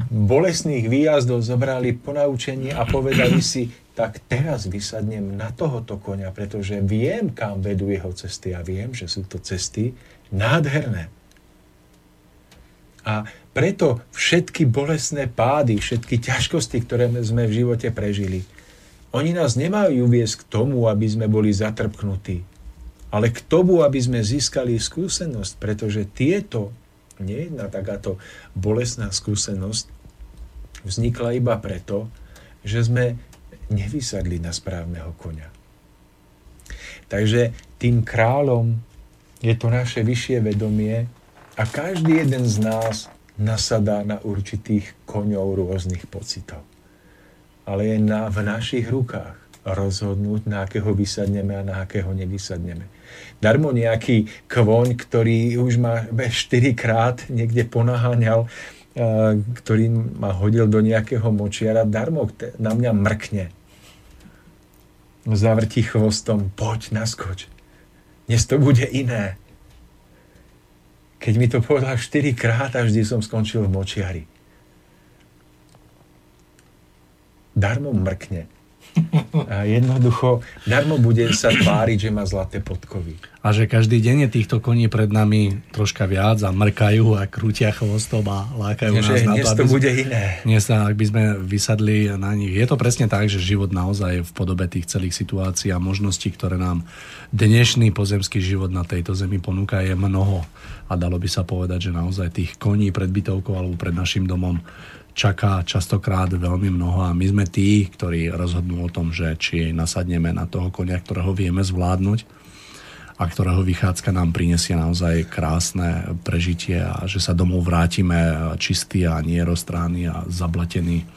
bolestných výjazdov zobrali ponaučenie a povedali si, tak teraz vysadnem na tohoto konia, pretože viem, kam vedú jeho cesty a viem, že sú to cesty, Nádherné. A preto všetky bolestné pády, všetky ťažkosti, ktoré sme v živote prežili, oni nás nemajú viesť k tomu, aby sme boli zatrpknutí, ale k tomu, aby sme získali skúsenosť, pretože tieto, nie jedna takáto bolestná skúsenosť, vznikla iba preto, že sme nevysadli na správneho konia. Takže tým kráľom je to naše vyššie vedomie a každý jeden z nás nasadá na určitých koňov rôznych pocitov. Ale je na, v našich rukách rozhodnúť, na akého vysadneme a na akého nevysadneme. Darmo nejaký kvoň, ktorý už ma 4 krát niekde ponaháňal, ktorý ma hodil do nejakého močiara, darmo na mňa mrkne. Zavrti chvostom, poď, naskoč. Dnes to bude iné. Keď mi to povedal 4 krát a vždy som skončil v močiari. Darmo mrkne. A jednoducho, darmo bude sa tváriť, že má zlaté podkovy. A že každý deň je týchto koní pred nami troška viac a mrkajú a krútia chvostom a lákajú že nás na to, aby to bude iné. Dnes, ak by sme vysadli na nich. Je to presne tak, že život naozaj v podobe tých celých situácií a možností, ktoré nám dnešný pozemský život na tejto zemi ponúka, je mnoho. A dalo by sa povedať, že naozaj tých koní pred bytovkou alebo pred našim domom čaká častokrát veľmi mnoho a my sme tí, ktorí rozhodnú o tom, že či nasadneme na toho konia, ktorého vieme zvládnuť a ktorého vychádzka nám prinesie naozaj krásne prežitie a že sa domov vrátime čistý a nie roztrány a zablatený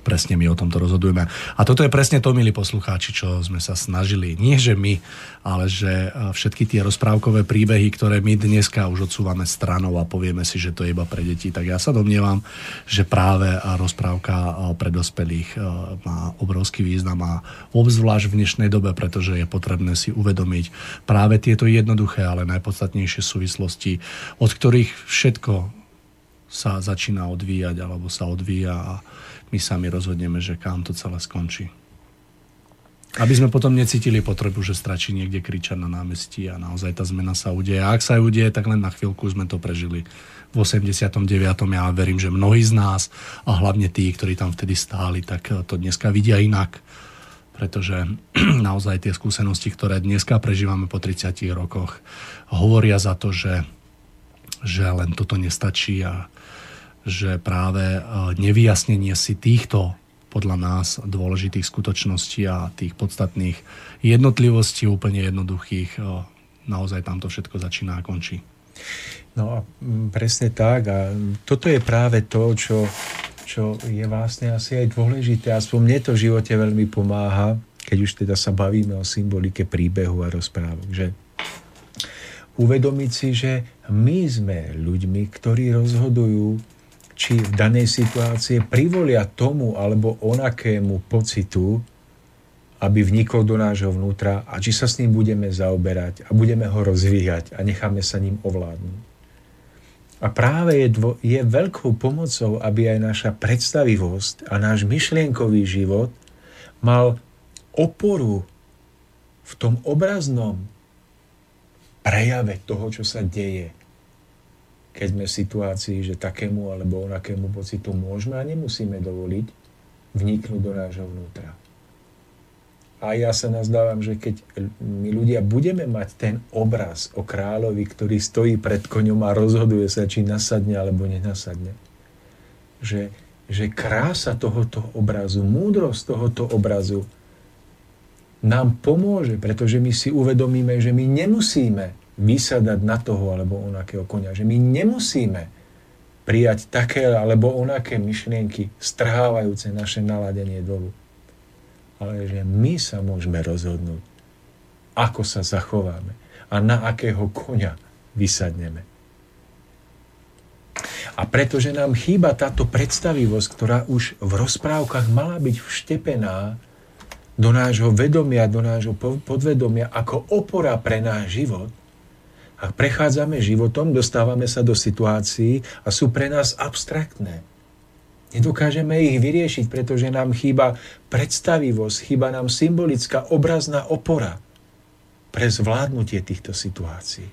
presne my o tomto rozhodujeme. A toto je presne to, milí poslucháči, čo sme sa snažili. Nie, že my, ale že e, všetky tie rozprávkové príbehy, ktoré my dneska už odsúvame stranou a povieme si, že to je iba pre deti, tak ja sa domnievam, že práve rozprávka e, pre dospelých e, má obrovský význam a obzvlášť v dnešnej dobe, pretože je potrebné si uvedomiť práve tieto jednoduché, ale najpodstatnejšie súvislosti, od ktorých všetko sa začína odvíjať alebo sa odvíja a my sami rozhodneme, že kam to celé skončí. Aby sme potom necítili potrebu, že stračí niekde kričať na námestí a naozaj tá zmena sa udeje. A ak sa udeje, tak len na chvíľku sme to prežili. V 89. ja verím, že mnohí z nás a hlavne tí, ktorí tam vtedy stáli, tak to dneska vidia inak. Pretože naozaj tie skúsenosti, ktoré dneska prežívame po 30 rokoch, hovoria za to, že, že len toto nestačí a že práve e, nevyjasnenie si týchto podľa nás dôležitých skutočností a tých podstatných jednotlivostí úplne jednoduchých, e, naozaj tam to všetko začína a končí. No a presne tak. A toto je práve to, čo, čo je vlastne asi aj dôležité. Aspoň mne to v živote veľmi pomáha, keď už teda sa bavíme o symbolike príbehu a rozprávok, že uvedomiť si, že my sme ľuďmi, ktorí rozhodujú či v danej situácii privolia tomu alebo onakému pocitu, aby vnikol do nášho vnútra a či sa s ním budeme zaoberať a budeme ho rozvíjať a necháme sa ním ovládnuť. A práve je, dvo, je veľkou pomocou, aby aj naša predstavivosť a náš myšlienkový život mal oporu v tom obraznom prejave toho, čo sa deje keď sme v situácii, že takému alebo onakému pocitu môžeme a nemusíme dovoliť vniknúť do nášho vnútra. A ja sa nazdávam, že keď my ľudia budeme mať ten obraz o kráľovi, ktorý stojí pred koňom a rozhoduje sa, či nasadne alebo nenasadne, že, že krása tohoto obrazu, múdrosť tohoto obrazu nám pomôže, pretože my si uvedomíme, že my nemusíme vysadať na toho alebo onakého konia. Že my nemusíme prijať také alebo onaké myšlienky, strhávajúce naše naladenie dolu. Ale že my sa môžeme rozhodnúť, ako sa zachováme a na akého konia vysadneme. A pretože nám chýba táto predstavivosť, ktorá už v rozprávkach mala byť vštepená do nášho vedomia, do nášho podvedomia ako opora pre náš život, ak prechádzame životom, dostávame sa do situácií a sú pre nás abstraktné. Nedokážeme ich vyriešiť, pretože nám chýba predstavivosť, chýba nám symbolická obrazná opora pre zvládnutie týchto situácií.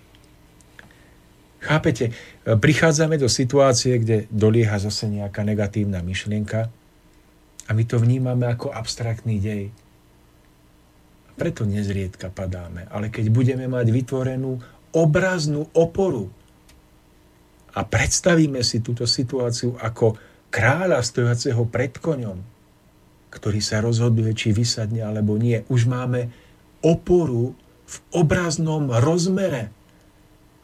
Chápete, prichádzame do situácie, kde dolieha zase nejaká negatívna myšlienka a my to vnímame ako abstraktný dej. Preto nezriedka padáme. Ale keď budeme mať vytvorenú obraznú oporu. A predstavíme si túto situáciu ako kráľa stojaceho pred koňom, ktorý sa rozhoduje, či vysadne alebo nie. Už máme oporu v obraznom rozmere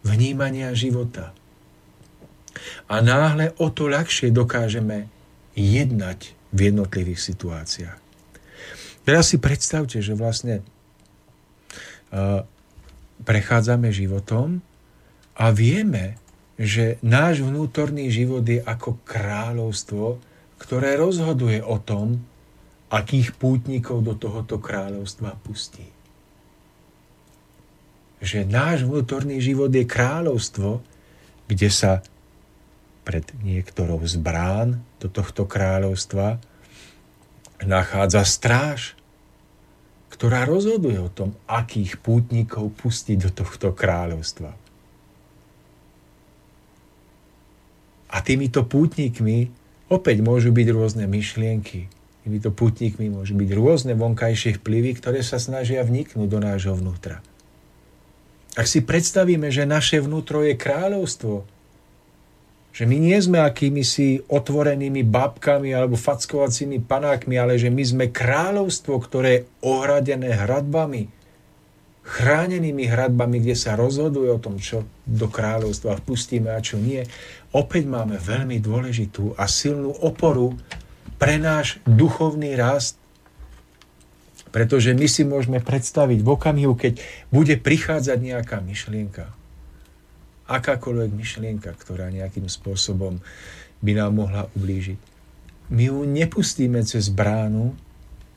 vnímania života. A náhle o to ľahšie dokážeme jednať v jednotlivých situáciách. Teraz si predstavte, že vlastne uh, prechádzame životom a vieme, že náš vnútorný život je ako kráľovstvo, ktoré rozhoduje o tom, akých pútnikov do tohoto kráľovstva pustí. Že náš vnútorný život je kráľovstvo, kde sa pred niektorou z brán do tohto kráľovstva nachádza stráž, ktorá rozhoduje o tom, akých pútnikov pustiť do tohto kráľovstva. A týmito pútnikmi opäť môžu byť rôzne myšlienky. Týmito pútnikmi môžu byť rôzne vonkajšie vplyvy, ktoré sa snažia vniknúť do nášho vnútra. Ak si predstavíme, že naše vnútro je kráľovstvo, že my nie sme akými si otvorenými babkami alebo fackovacími panákmi, ale že my sme kráľovstvo, ktoré je ohradené hradbami, chránenými hradbami, kde sa rozhoduje o tom, čo do kráľovstva vpustíme a čo nie, opäť máme veľmi dôležitú a silnú oporu pre náš duchovný rast. Pretože my si môžeme predstaviť v okamihu, keď bude prichádzať nejaká myšlienka, akákoľvek myšlienka, ktorá nejakým spôsobom by nám mohla ublížiť. My ju nepustíme cez bránu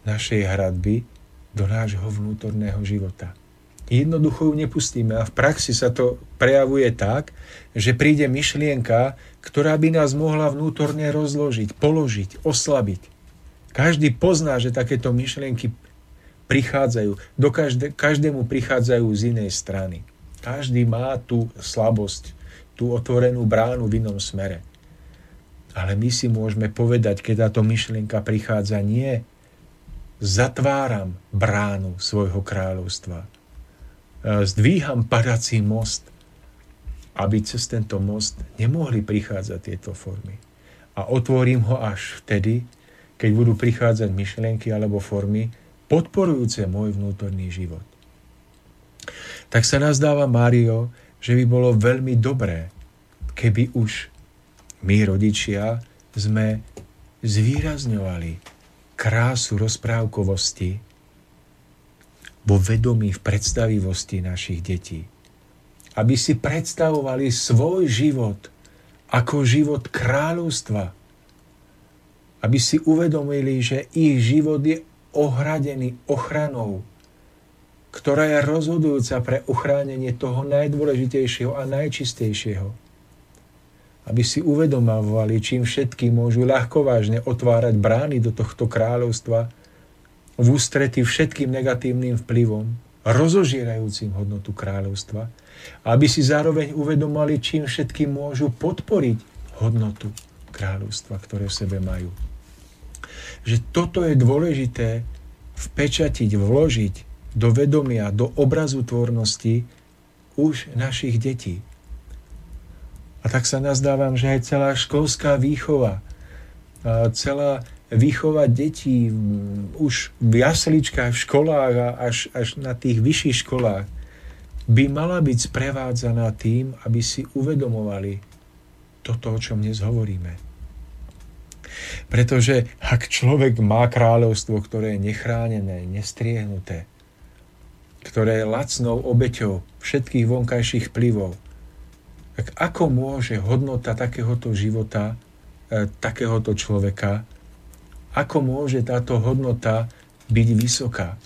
našej hradby do nášho vnútorného života jednoducho ju nepustíme. A v praxi sa to prejavuje tak, že príde myšlienka, ktorá by nás mohla vnútorne rozložiť, položiť, oslabiť. Každý pozná, že takéto myšlienky prichádzajú. Do každé, každému prichádzajú z inej strany. Každý má tú slabosť, tú otvorenú bránu v inom smere. Ale my si môžeme povedať, keď táto myšlienka prichádza, nie, zatváram bránu svojho kráľovstva E, zdvíham padací most, aby cez tento most nemohli prichádzať tieto formy. A otvorím ho až vtedy, keď budú prichádzať myšlienky alebo formy podporujúce môj vnútorný život. Tak sa nazdáva Mário, že by bolo veľmi dobré, keby už my rodičia sme zvýrazňovali krásu rozprávkovosti vo vedomí, v predstavivosti našich detí. Aby si predstavovali svoj život ako život kráľovstva. Aby si uvedomili, že ich život je ohradený ochranou, ktorá je rozhodujúca pre uchránenie toho najdôležitejšieho a najčistejšieho. Aby si uvedomovali, čím všetky môžu ľahko vážne otvárať brány do tohto kráľovstva, v ústrety všetkým negatívnym vplyvom, rozožierajúcim hodnotu kráľovstva, aby si zároveň uvedomali, čím všetkým môžu podporiť hodnotu kráľovstva, ktoré v sebe majú. Že toto je dôležité vpečatiť, vložiť do vedomia, do obrazu tvornosti už našich detí. A tak sa nazdávam, že aj celá školská výchova, celá vychovať detí už v jasličkách, v školách a až, až na tých vyšších školách by mala byť sprevádzaná tým, aby si uvedomovali toto, o čom dnes hovoríme. Pretože ak človek má kráľovstvo, ktoré je nechránené, nestriehnuté, ktoré je lacnou obeťou všetkých vonkajších vplyvov, tak ako môže hodnota takéhoto života, e, takéhoto človeka ako môže táto hodnota byť vysoká,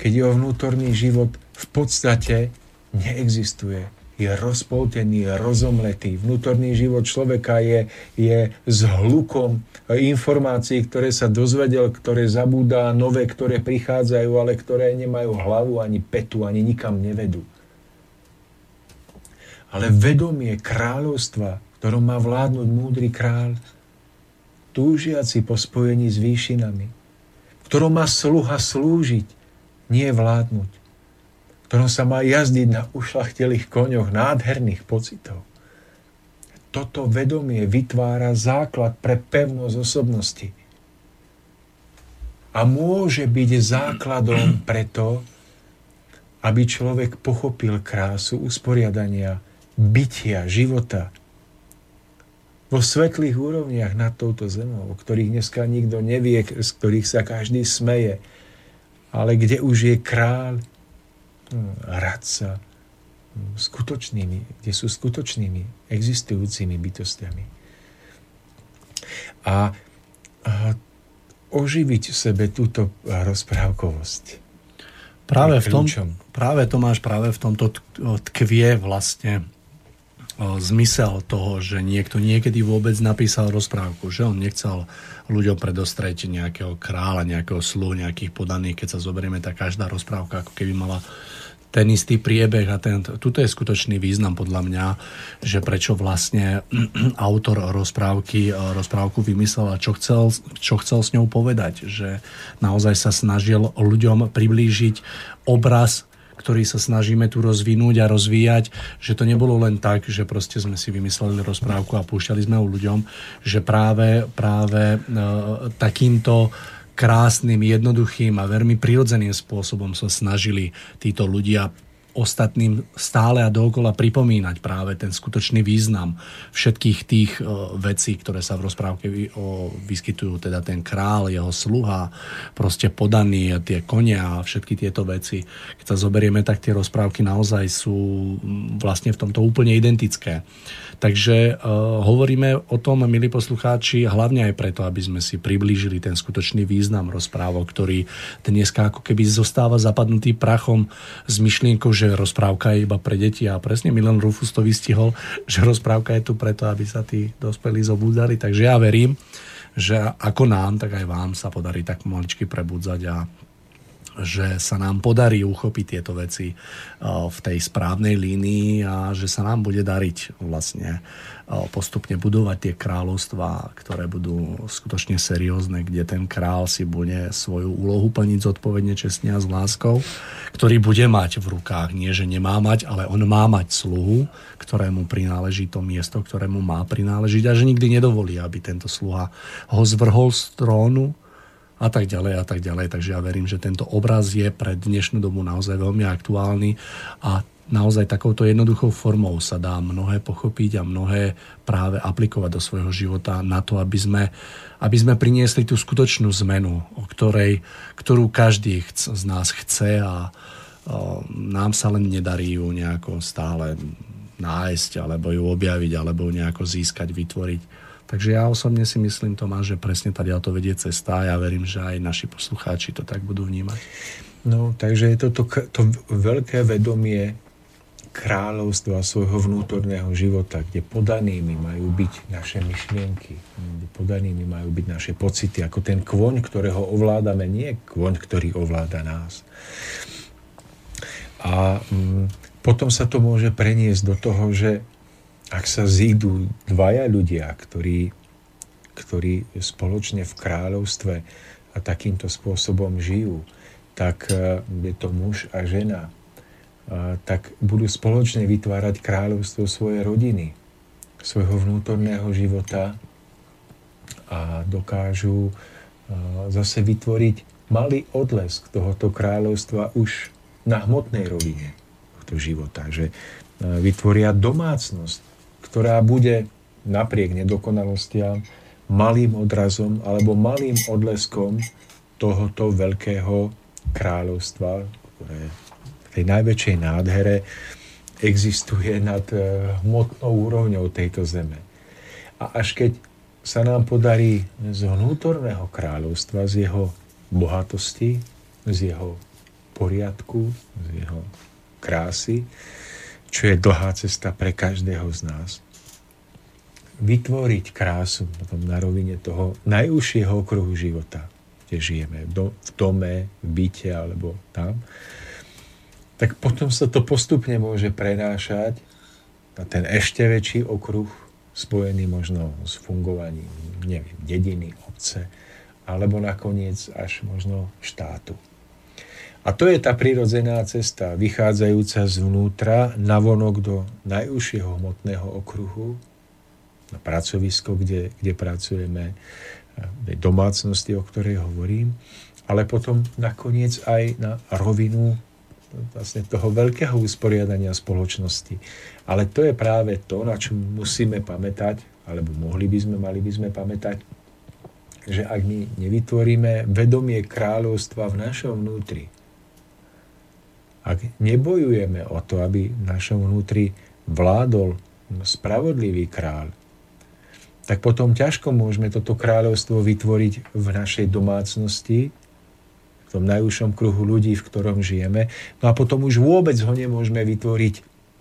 keď jeho vnútorný život v podstate neexistuje. Je rozpoltený, rozomletý. Vnútorný život človeka je, je s hlukom informácií, ktoré sa dozvedel, ktoré zabúda, nové, ktoré prichádzajú, ale ktoré nemajú hlavu, ani petu, ani nikam nevedú. Ale vedomie kráľovstva, ktorom má vládnuť múdry kráľ, túžiaci po spojení s výšinami, ktorom má sluha slúžiť, nie vládnuť, ktorom sa má jazdiť na ušlachtelých koňoch nádherných pocitov. Toto vedomie vytvára základ pre pevnosť osobnosti. A môže byť základom preto, aby človek pochopil krásu usporiadania bytia, života, vo svetlých úrovniach nad touto zemou, o ktorých dneska nikto nevie, z ktorých sa každý smeje, ale kde už je kráľ, hm, radca, hm, skutočnými, kde sú skutočnými, existujúcimi bytostiami. A, a oživiť v sebe túto rozprávkovosť. Práve v tom, práve Tomáš, práve v tomto tkvie vlastne zmysel toho, že niekto niekedy vôbec napísal rozprávku, že on nechcel ľuďom predostreť nejakého kráľa, nejakého slu, nejakých podaných, keď sa zoberieme, tak každá rozprávka ako keby mala ten istý priebeh a ten, tuto je skutočný význam podľa mňa, že prečo vlastne autor rozprávky rozprávku vymyslel a čo chcel, čo chcel s ňou povedať, že naozaj sa snažil ľuďom priblížiť obraz ktorý sa snažíme tu rozvinúť a rozvíjať, že to nebolo len tak, že proste sme si vymysleli rozprávku a púšťali sme ho ľuďom, že práve, práve e, takýmto krásnym, jednoduchým a veľmi prirodzeným spôsobom sa snažili títo ľudia ostatným stále a dookola pripomínať práve ten skutočný význam všetkých tých e, vecí, ktoré sa v rozprávke vyskytujú, teda ten král, jeho sluha, proste podaný, tie konia a všetky tieto veci. Keď sa zoberieme, tak tie rozprávky naozaj sú vlastne v tomto úplne identické. Takže uh, hovoríme o tom, milí poslucháči, hlavne aj preto, aby sme si priblížili ten skutočný význam rozprávok, ktorý dneska ako keby zostáva zapadnutý prachom s myšlienkou, že rozprávka je iba pre deti a presne Milan Rufus to vystihol, že rozprávka je tu preto, aby sa tí dospelí zobúdali. Takže ja verím, že ako nám, tak aj vám sa podarí tak maličky prebudzať a že sa nám podarí uchopiť tieto veci eh, v tej správnej línii a že sa nám bude dariť vlastne eh, postupne budovať tie kráľovstvá, ktoré budú skutočne seriózne, kde ten král si bude svoju úlohu plniť zodpovedne, čestne a s láskou, ktorý bude mať v rukách, nie že nemá mať, ale on má mať sluhu, ktorému prináleží to miesto, ktorému má prináležiť a že nikdy nedovolí, aby tento sluha ho zvrhol z trónu, a tak ďalej a tak ďalej. Takže ja verím, že tento obraz je pre dnešnú dobu naozaj veľmi aktuálny a naozaj takouto jednoduchou formou sa dá mnohé pochopiť a mnohé práve aplikovať do svojho života na to, aby sme, aby sme priniesli tú skutočnú zmenu, o ktorej, ktorú každý z nás chce a o, nám sa len nedarí ju nejako stále nájsť, alebo ju objaviť, alebo nejako získať, vytvoriť. Takže ja osobne si myslím, Tomáš, že presne tady to vedie cesta a ja verím, že aj naši poslucháči to tak budú vnímať. No, takže je to to, to veľké vedomie kráľovstva svojho vnútorného života, kde podanými majú byť naše myšlienky, kde podanými majú byť naše pocity, ako ten kvoň, ktorého ovládame, nie kvoň, ktorý ovláda nás. A mm, potom sa to môže preniesť do toho, že ak sa zídu dvaja ľudia, ktorí, ktorí spoločne v kráľovstve a takýmto spôsobom žijú, tak e, je to muž a žena, tak budú spoločne vytvárať kráľovstvo svojej rodiny, svojho vnútorného života a dokážu e, zase vytvoriť malý odlesk tohoto kráľovstva už na hmotnej rovine tohto života. Že e, vytvoria domácnosť, ktorá bude napriek nedokonalostiam malým odrazom alebo malým odleskom tohoto veľkého kráľovstva, ktoré v tej najväčšej nádhere existuje nad eh, hmotnou úrovňou tejto zeme. A až keď sa nám podarí z vnútorného kráľovstva, z jeho bohatosti, z jeho poriadku, z jeho krásy, čo je dlhá cesta pre každého z nás. Vytvoriť krásu potom na rovine toho najúžšieho okruhu života, kde žijeme, v dome, v byte alebo tam, tak potom sa to postupne môže prenášať na ten ešte väčší okruh, spojený možno s fungovaním, neviem, dediny, obce, alebo nakoniec až možno štátu. A to je tá prirodzená cesta, vychádzajúca zvnútra navonok do najúžšieho hmotného okruhu, na pracovisko, kde, kde pracujeme, v domácnosti, o ktorej hovorím, ale potom nakoniec aj na rovinu vlastne toho veľkého usporiadania spoločnosti. Ale to je práve to, na čo musíme pamätať, alebo mohli by sme, mali by sme pamätať, že ak my nevytvoríme vedomie kráľovstva v našom vnútri, ak nebojujeme o to, aby v našom vnútri vládol spravodlivý kráľ, tak potom ťažko môžeme toto kráľovstvo vytvoriť v našej domácnosti, v tom najúžšom kruhu ľudí, v ktorom žijeme. No a potom už vôbec ho nemôžeme vytvoriť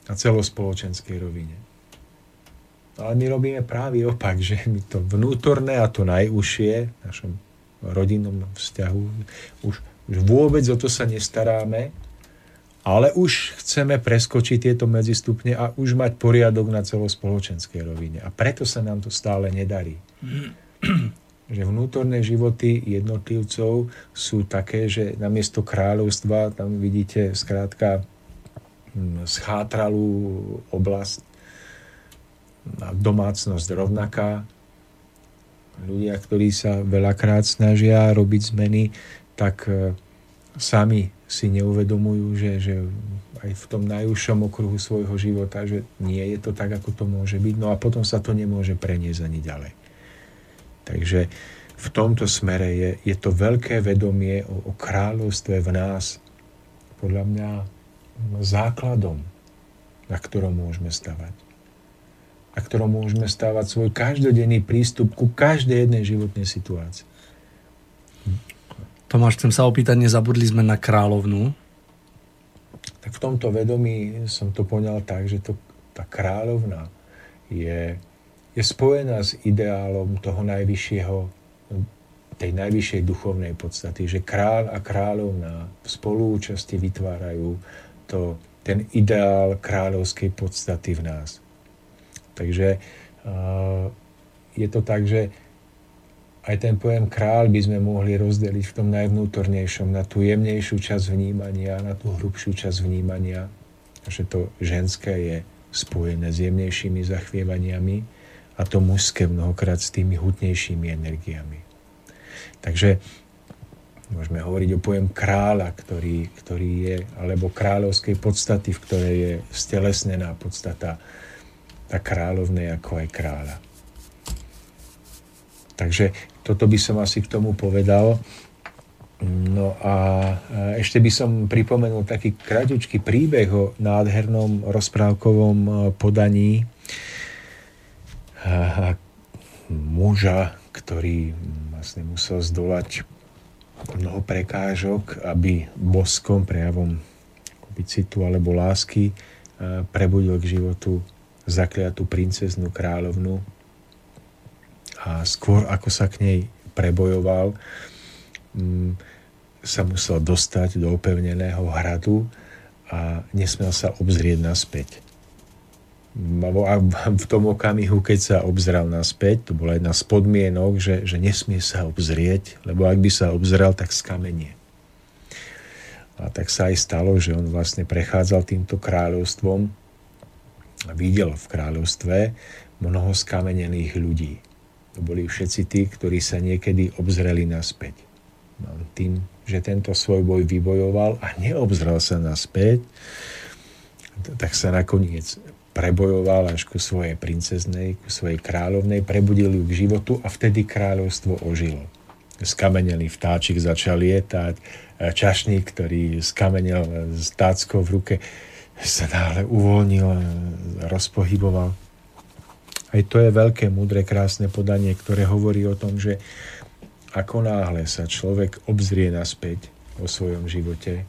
na celospoločenskej rovine. Ale my robíme práve opak, že my to vnútorné a to najúžšie v našom rodinnom vzťahu už, už vôbec o to sa nestaráme, ale už chceme preskočiť tieto medzistupne a už mať poriadok na celospoločenskej rovine. A preto sa nám to stále nedarí. že vnútorné životy jednotlivcov sú také, že namiesto kráľovstva tam vidíte skrátka hm, schátralú oblasť domácnosť rovnaká. Ľudia, ktorí sa veľakrát snažia robiť zmeny, tak e, sami si neuvedomujú, že, že aj v tom najúžšom okruhu svojho života, že nie je to tak, ako to môže byť. No a potom sa to nemôže preniesť ani ďalej. Takže v tomto smere je, je to veľké vedomie o, o kráľovstve v nás podľa mňa základom, na ktorom môžeme stavať. Na ktorom môžeme stavať svoj každodenný prístup ku každej jednej životnej situácii. Tomáš, chcem sa opýtať, nezabudli sme na kráľovnú? Tak v tomto vedomí som to poňal tak, že to, tá kráľovna je, je spojená s ideálom toho najvyššieho, tej najvyššej duchovnej podstaty, že kráľ a kráľovna v spolúčasti vytvárajú to, ten ideál kráľovskej podstaty v nás. Takže je to tak, že aj ten pojem kráľ by sme mohli rozdeliť v tom najvnútornejšom na tú jemnejšiu časť vnímania, na tú hrubšiu časť vnímania. Že to ženské je spojené s jemnejšími zachvievaniami a to mužské mnohokrát s tými hutnejšími energiami. Takže môžeme hovoriť o pojem kráľa, ktorý, ktorý je, alebo kráľovskej podstaty, v ktorej je stelesnená podstata tá kráľovnej ako aj kráľa. Takže toto by som asi k tomu povedal. No a ešte by som pripomenul taký kratučký príbeh o nádhernom rozprávkovom e, podaní muža, ktorý vlastne musel zdolať mnoho prekážok, aby boskom, prejavom citu alebo lásky e, prebudil k životu zakliatú princeznú kráľovnu a skôr ako sa k nej prebojoval, mm, sa musel dostať do opevneného hradu a nesmel sa obzrieť naspäť. A v tom okamihu, keď sa obzrel naspäť, to bola jedna z podmienok, že, že nesmie sa obzrieť, lebo ak by sa obzrel, tak skamenie. A tak sa aj stalo, že on vlastne prechádzal týmto kráľovstvom a videl v kráľovstve mnoho skamenených ľudí. To boli všetci tí, ktorí sa niekedy obzreli naspäť. No, tým, že tento svoj boj vybojoval a neobzrel sa naspäť, tak sa nakoniec prebojoval až ku svojej princeznej, ku svojej kráľovnej, prebudil ju k životu a vtedy kráľovstvo ožilo. Skamenelý vtáčik začal lietať, čašník, ktorý skamenel s táckou v ruke, sa náhle uvoľnil, rozpohyboval aj to je veľké, múdre, krásne podanie, ktoré hovorí o tom, že ako náhle sa človek obzrie naspäť o svojom živote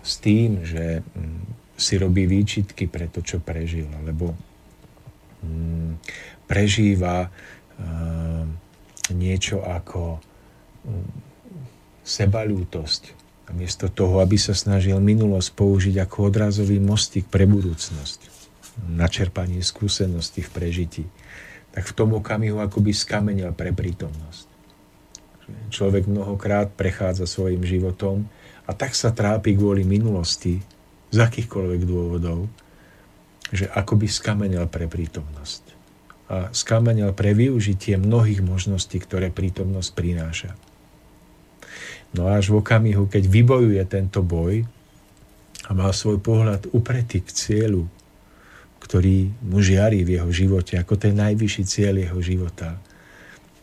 s tým, že mm, si robí výčitky pre to, čo prežil, alebo mm, prežíva niečo ako mm, sebalútosť. Miesto toho, aby sa snažil minulosť použiť ako odrazový mostík pre budúcnosť načerpanie skúsenosti v prežití, tak v tom okamihu akoby skamenil pre prítomnosť. Človek mnohokrát prechádza svojim životom a tak sa trápi kvôli minulosti z akýchkoľvek dôvodov, že akoby skamenel pre prítomnosť. A skamenel pre využitie mnohých možností, ktoré prítomnosť prináša. No až v okamihu, keď vybojuje tento boj a má svoj pohľad upretý k cieľu, ktorý mu žiari v jeho živote ako ten najvyšší cieľ jeho života.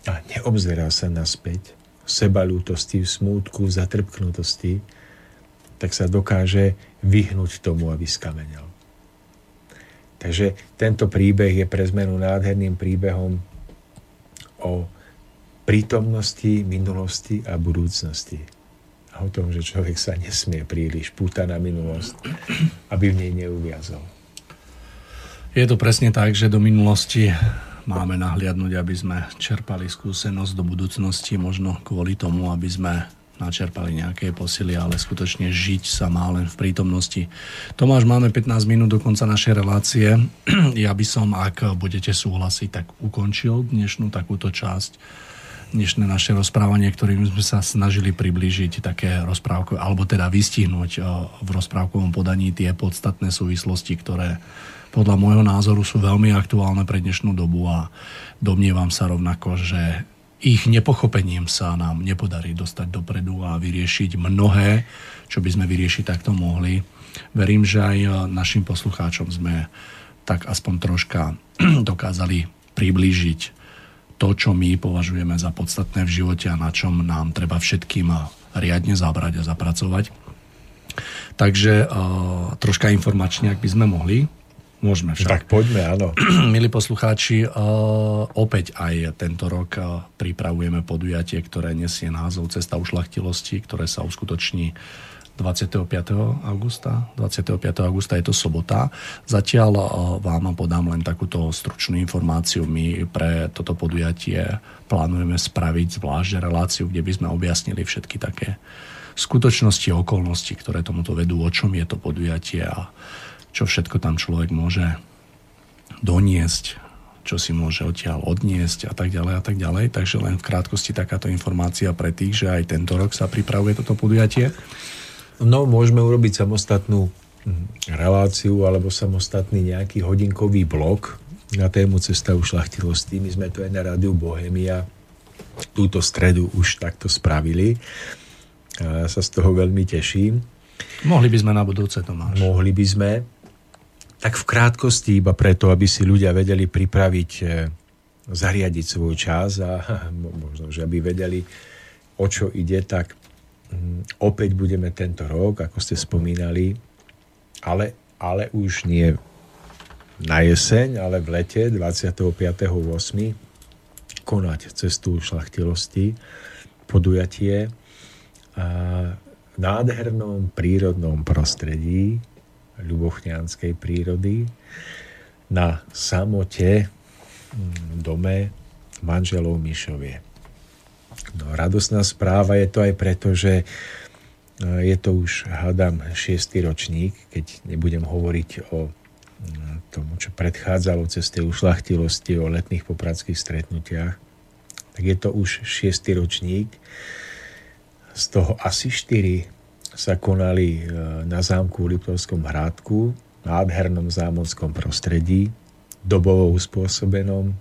A neobzerá sa naspäť v sebalútosti, v smútku, v zatrpknutosti, tak sa dokáže vyhnúť tomu, aby skamenel. Takže tento príbeh je pre zmenu nádherným príbehom o prítomnosti, minulosti a budúcnosti. A o tom, že človek sa nesmie príliš púta na minulosť, aby v nej neuviazol. Je to presne tak, že do minulosti máme nahliadnúť, aby sme čerpali skúsenosť do budúcnosti, možno kvôli tomu, aby sme načerpali nejaké posily, ale skutočne žiť sa má len v prítomnosti. Tomáš, máme 15 minút do konca našej relácie. Ja by som, ak budete súhlasiť, tak ukončil dnešnú takúto časť dnešné naše rozprávanie, ktorým sme sa snažili priblížiť také rozprávkové, alebo teda vystihnúť eh, v rozprávkovom podaní tie podstatné súvislosti, ktoré podľa môjho názoru sú veľmi aktuálne pre dnešnú dobu a domnievam sa rovnako, že ich nepochopením sa nám nepodarí dostať dopredu a vyriešiť mnohé, čo by sme vyriešiť takto mohli. Verím, že aj našim poslucháčom sme tak aspoň troška dokázali priblížiť to, čo my považujeme za podstatné v živote a na čom nám treba všetkým riadne zabrať a zapracovať. Takže uh, troška informačne, ak by sme mohli. Môžeme však. Tak poďme, áno. Milí poslucháči, uh, opäť aj tento rok uh, pripravujeme podujatie, ktoré nesie názov Cesta ušlachtilosti, ktoré sa uskutoční 25. augusta. 25. augusta je to sobota. Zatiaľ uh, vám podám len takúto stručnú informáciu. My pre toto podujatie plánujeme spraviť zvlášť reláciu, kde by sme objasnili všetky také skutočnosti, okolnosti, ktoré tomuto vedú, o čom je to podujatie a čo všetko tam človek môže doniesť, čo si môže odtiaľ odniesť a tak ďalej a tak ďalej. Takže len v krátkosti takáto informácia pre tých, že aj tento rok sa pripravuje toto podujatie. No, môžeme urobiť samostatnú hm, reláciu alebo samostatný nejaký hodinkový blok na tému Cesta ušlachtilosti. My sme to aj na rádiu Bohemia túto stredu už takto spravili. A ja sa z toho veľmi teším. Mohli by sme na budúce, Tomáš. Mohli by sme. Tak v krátkosti iba preto, aby si ľudia vedeli pripraviť, e, zariadiť svoj čas a možno, že aby vedeli, o čo ide, tak mm, opäť budeme tento rok, ako ste spomínali, ale, ale už nie na jeseň, ale v lete 25.8. konať cestu šlachtilosti, podujatie a nádhernom prírodnom prostredí, ľubochňanskej prírody na samote mm, dome manželov Mišovie. No, radosná správa je to aj preto, že e, je to už, hádam, šiestý ročník, keď nebudem hovoriť o mm, tomu, čo predchádzalo cez tie ušlachtilosti, o letných popradských stretnutiach, tak je to už šiestý ročník. Z toho asi štyri sa konali e, na zámku v Liptovskom hrádku, nádhernom zámockom prostredí, dobovo uspôsobenom,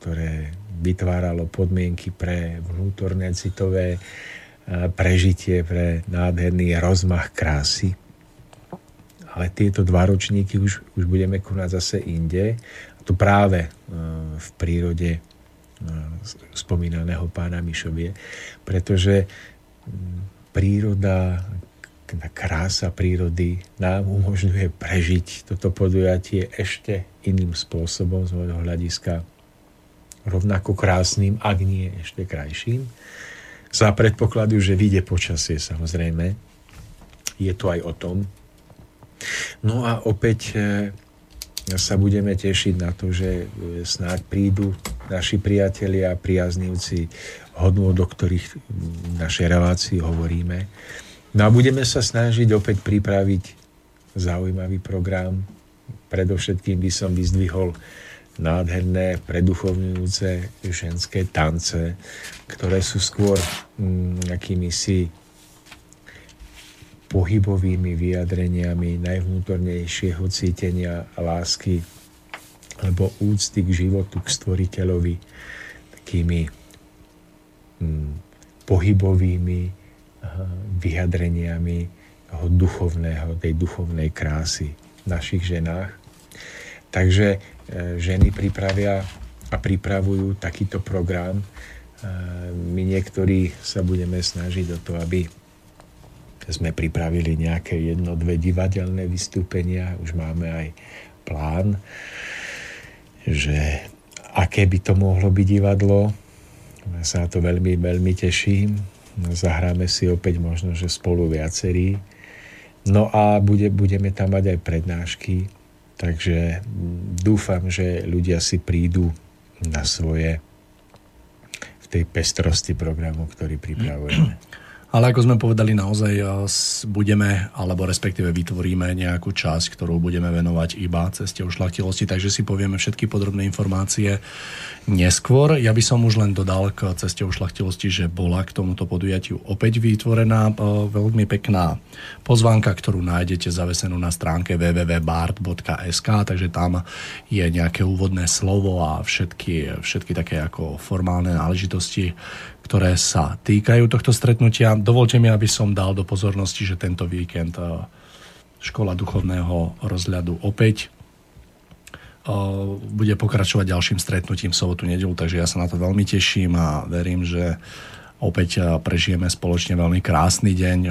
ktoré vytváralo podmienky pre vnútorné citové e, prežitie, pre nádherný rozmach krásy. Ale tieto dva ročníky už, už budeme konať zase inde. A to práve e, v prírode spomínaného pána Mišovie, pretože príroda, tá krása prírody nám umožňuje prežiť toto podujatie ešte iným spôsobom z môjho hľadiska rovnako krásnym, ak nie ešte krajším. Za predpokladu, že vyjde počasie samozrejme. Je to aj o tom. No a opäť e, sa budeme tešiť na to, že e, snáď prídu naši priatelia priaznivci hodnú, do ktorých v našej relácii hovoríme No a budeme sa snažiť opäť pripraviť zaujímavý program. Predovšetkým by som vyzdvihol nádherné, preduchovňujúce ženské tance, ktoré sú skôr mm, si pohybovými vyjadreniami najvnútornejšieho cítenia a lásky alebo úcty k životu, k stvoriteľovi, takými mm, pohybovými vyjadreniami toho duchovného, tej duchovnej krásy v našich ženách. Takže e, ženy pripravia a pripravujú takýto program. E, my niektorí sa budeme snažiť o to, aby sme pripravili nejaké jedno, dve divadelné vystúpenia. Už máme aj plán, že aké by to mohlo byť divadlo. Ja sa na to veľmi, veľmi teším zahráme si opäť možno, že spolu viacerí. No a bude, budeme tam mať aj prednášky Takže dúfam, že ľudia si prídu na svoje v tej pestrosti programu, ktorý pripravujeme. Ale ako sme povedali, naozaj eh, budeme, alebo respektíve vytvoríme nejakú časť, ktorú budeme venovať iba ceste ušlachtilosti, takže si povieme všetky podrobné informácie neskôr. Ja by som už len dodal k ceste ušlachtilosti, že bola k tomuto podujatiu opäť vytvorená eh, veľmi pekná pozvánka, ktorú nájdete zavesenú na stránke www.bart.sk, takže tam je nejaké úvodné slovo a všetky, všetky také ako formálne náležitosti, ktoré sa týkajú tohto stretnutia. Dovolte mi, aby som dal do pozornosti, že tento víkend eh, Škola duchovného rozhľadu opäť eh, bude pokračovať ďalším stretnutím v sobotu nedelu, takže ja sa na to veľmi teším a verím, že opäť eh, prežijeme spoločne veľmi krásny deň,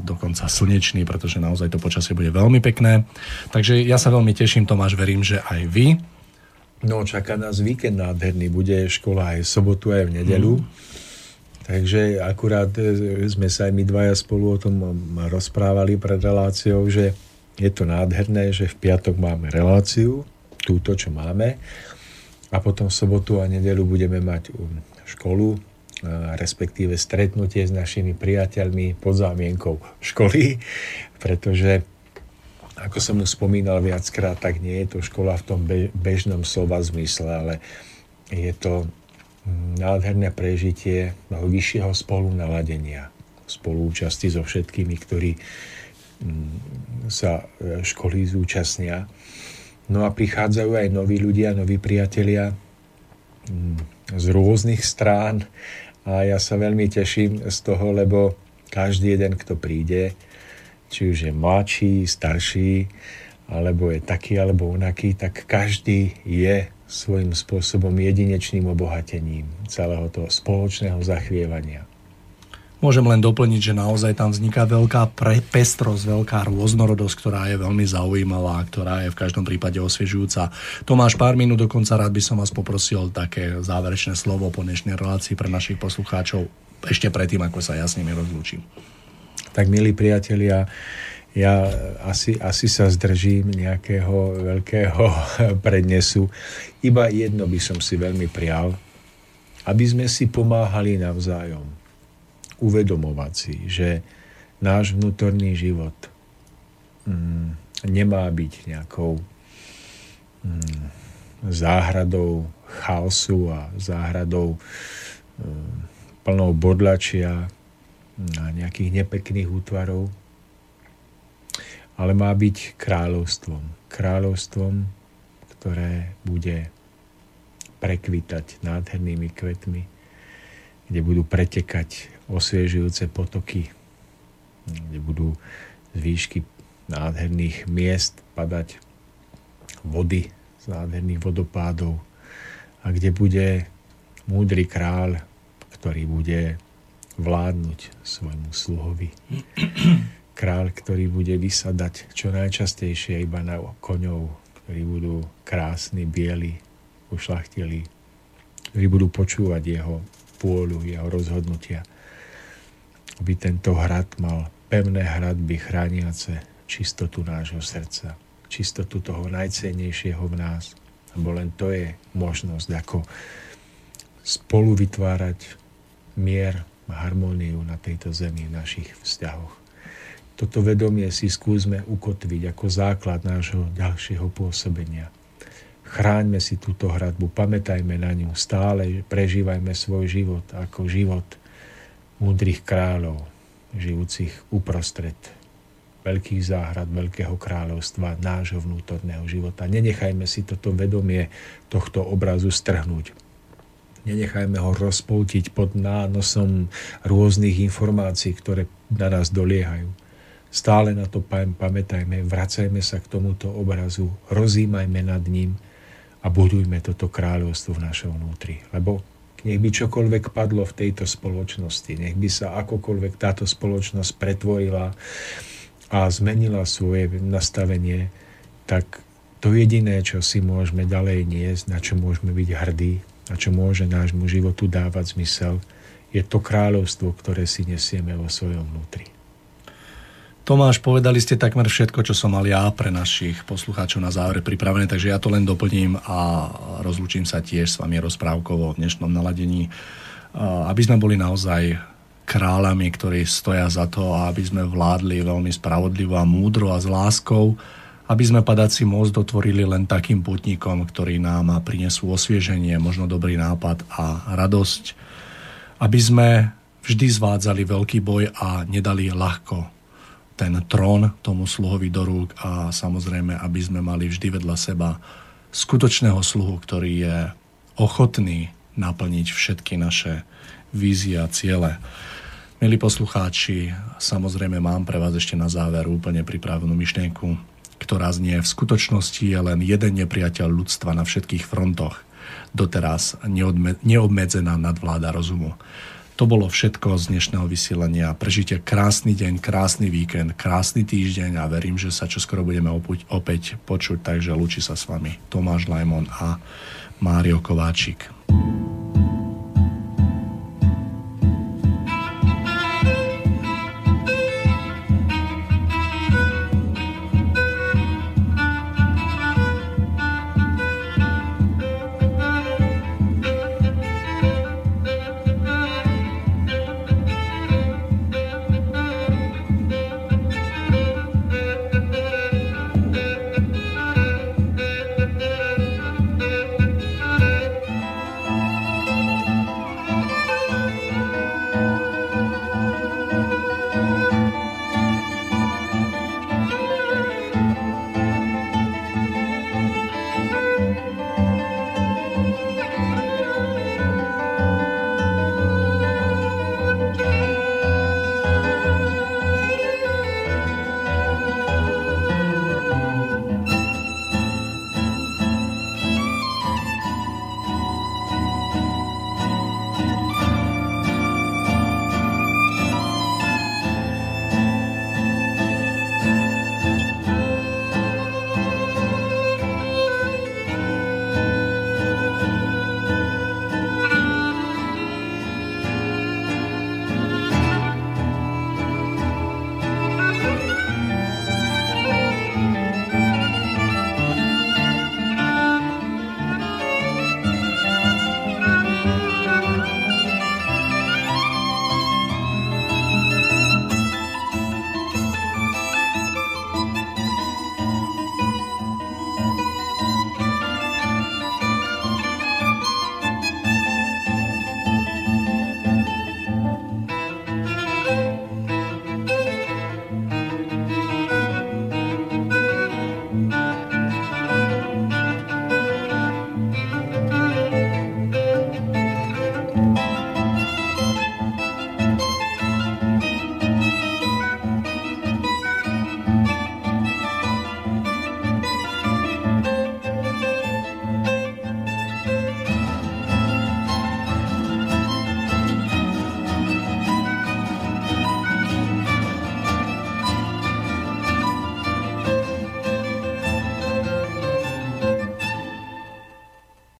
dokonca slnečný, pretože naozaj to počasie bude veľmi pekné. Takže ja sa veľmi teším, Tomáš, verím, že aj vy. No, čaká nás víkend nádherný. Bude škola aj v sobotu, aj v nedelu. Mm. Takže akurát e, sme sa aj my dvaja spolu o tom rozprávali pred reláciou, že je to nádherné, že v piatok máme reláciu, túto, čo máme, a potom v sobotu a nedelu budeme mať um, školu, respektíve stretnutie s našimi priateľmi pod zámienkou školy, pretože ako som už spomínal viackrát, tak nie je to škola v tom bežnom slova zmysle, ale je to nádherné prežitie vyššieho spolu naladenia, spolúčasti so všetkými, ktorí mm, sa e, školy zúčastnia. No a prichádzajú aj noví ľudia, noví priatelia mm, z rôznych strán a ja sa veľmi teším z toho, lebo každý jeden, kto príde, či už je mladší, starší, alebo je taký alebo onaký, tak každý je svojím spôsobom jedinečným obohatením celého toho spoločného zachvievania. Môžem len doplniť, že naozaj tam vzniká veľká prepestrosť, veľká rôznorodosť, ktorá je veľmi zaujímavá, ktorá je v každom prípade osviežujúca. Tomáš, pár minút dokonca rád by som vás poprosil také záverečné slovo po dnešnej relácii pre našich poslucháčov, ešte predtým, ako sa ja s nimi rozlúčim. Tak, milí priatelia, ja asi, asi sa zdržím nejakého veľkého prednesu. Iba jedno by som si veľmi prial, aby sme si pomáhali navzájom. Uvedomovať si, že náš vnútorný život mm, nemá byť nejakou mm, záhradou chaosu a záhradou mm, plnou bodlačia a nejakých nepekných útvarov, ale má byť kráľovstvom. Kráľovstvom, ktoré bude prekvitať nádhernými kvetmi, kde budú pretekať osviežujúce potoky, kde budú z výšky nádherných miest padať vody z nádherných vodopádov a kde bude múdry kráľ, ktorý bude vládnuť svojmu sluhovi kráľ, ktorý bude vysadať čo najčastejšie iba na koňov, ktorí budú krásni, bieli, ušlachtili, ktorí budú počúvať jeho pôľu, jeho rozhodnutia. Aby tento hrad mal pevné hradby chrániace čistotu nášho srdca, čistotu toho najcennejšieho v nás. Lebo len to je možnosť, ako spolu vytvárať mier a harmóniu na tejto zemi v našich vzťahoch. Toto vedomie si skúsme ukotviť ako základ nášho ďalšieho pôsobenia. Chráňme si túto hradbu, pamätajme na ňu, stále prežívajme svoj život ako život múdrych kráľov, žijúcich uprostred veľkých záhrad, veľkého kráľovstva, nášho vnútorného života. Nenechajme si toto vedomie tohto obrazu strhnúť. Nenechajme ho rozpoltiť pod nánosom rôznych informácií, ktoré na nás doliehajú. Stále na to pamätajme, vracajme sa k tomuto obrazu, rozímajme nad ním a budujme toto kráľovstvo v našom vnútri. Lebo nech by čokoľvek padlo v tejto spoločnosti, nech by sa akokoľvek táto spoločnosť pretvorila a zmenila svoje nastavenie, tak to jediné, čo si môžeme ďalej niesť, na čo môžeme byť hrdí, na čo môže nášmu životu dávať zmysel, je to kráľovstvo, ktoré si nesieme vo svojom vnútri. Tomáš, povedali ste takmer všetko, čo som mal ja pre našich poslucháčov na záver pripravené, takže ja to len doplním a rozlúčim sa tiež s vami rozprávkovo v dnešnom naladení, aby sme boli naozaj kráľami, ktorí stoja za to aby sme vládli veľmi spravodlivo a múdro a s láskou, aby sme padací most dotvorili len takým putníkom, ktorí nám prinesú osvieženie, možno dobrý nápad a radosť, aby sme vždy zvádzali veľký boj a nedali ľahko ten trón tomu sluhovi do rúk a samozrejme, aby sme mali vždy vedľa seba skutočného sluhu, ktorý je ochotný naplniť všetky naše vízie a ciele. Milí poslucháči, samozrejme mám pre vás ešte na záver úplne pripravenú myšlienku, ktorá znie v skutočnosti je len jeden nepriateľ ľudstva na všetkých frontoch, doteraz neobmedzená nadvláda rozumu. To bolo všetko z dnešného vysielania. Prežite krásny deň, krásny víkend, krásny týždeň a verím, že sa čoskoro budeme opuť, opäť počuť, takže lúči sa s vami Tomáš Lajmon a Mário Kováčik. thank you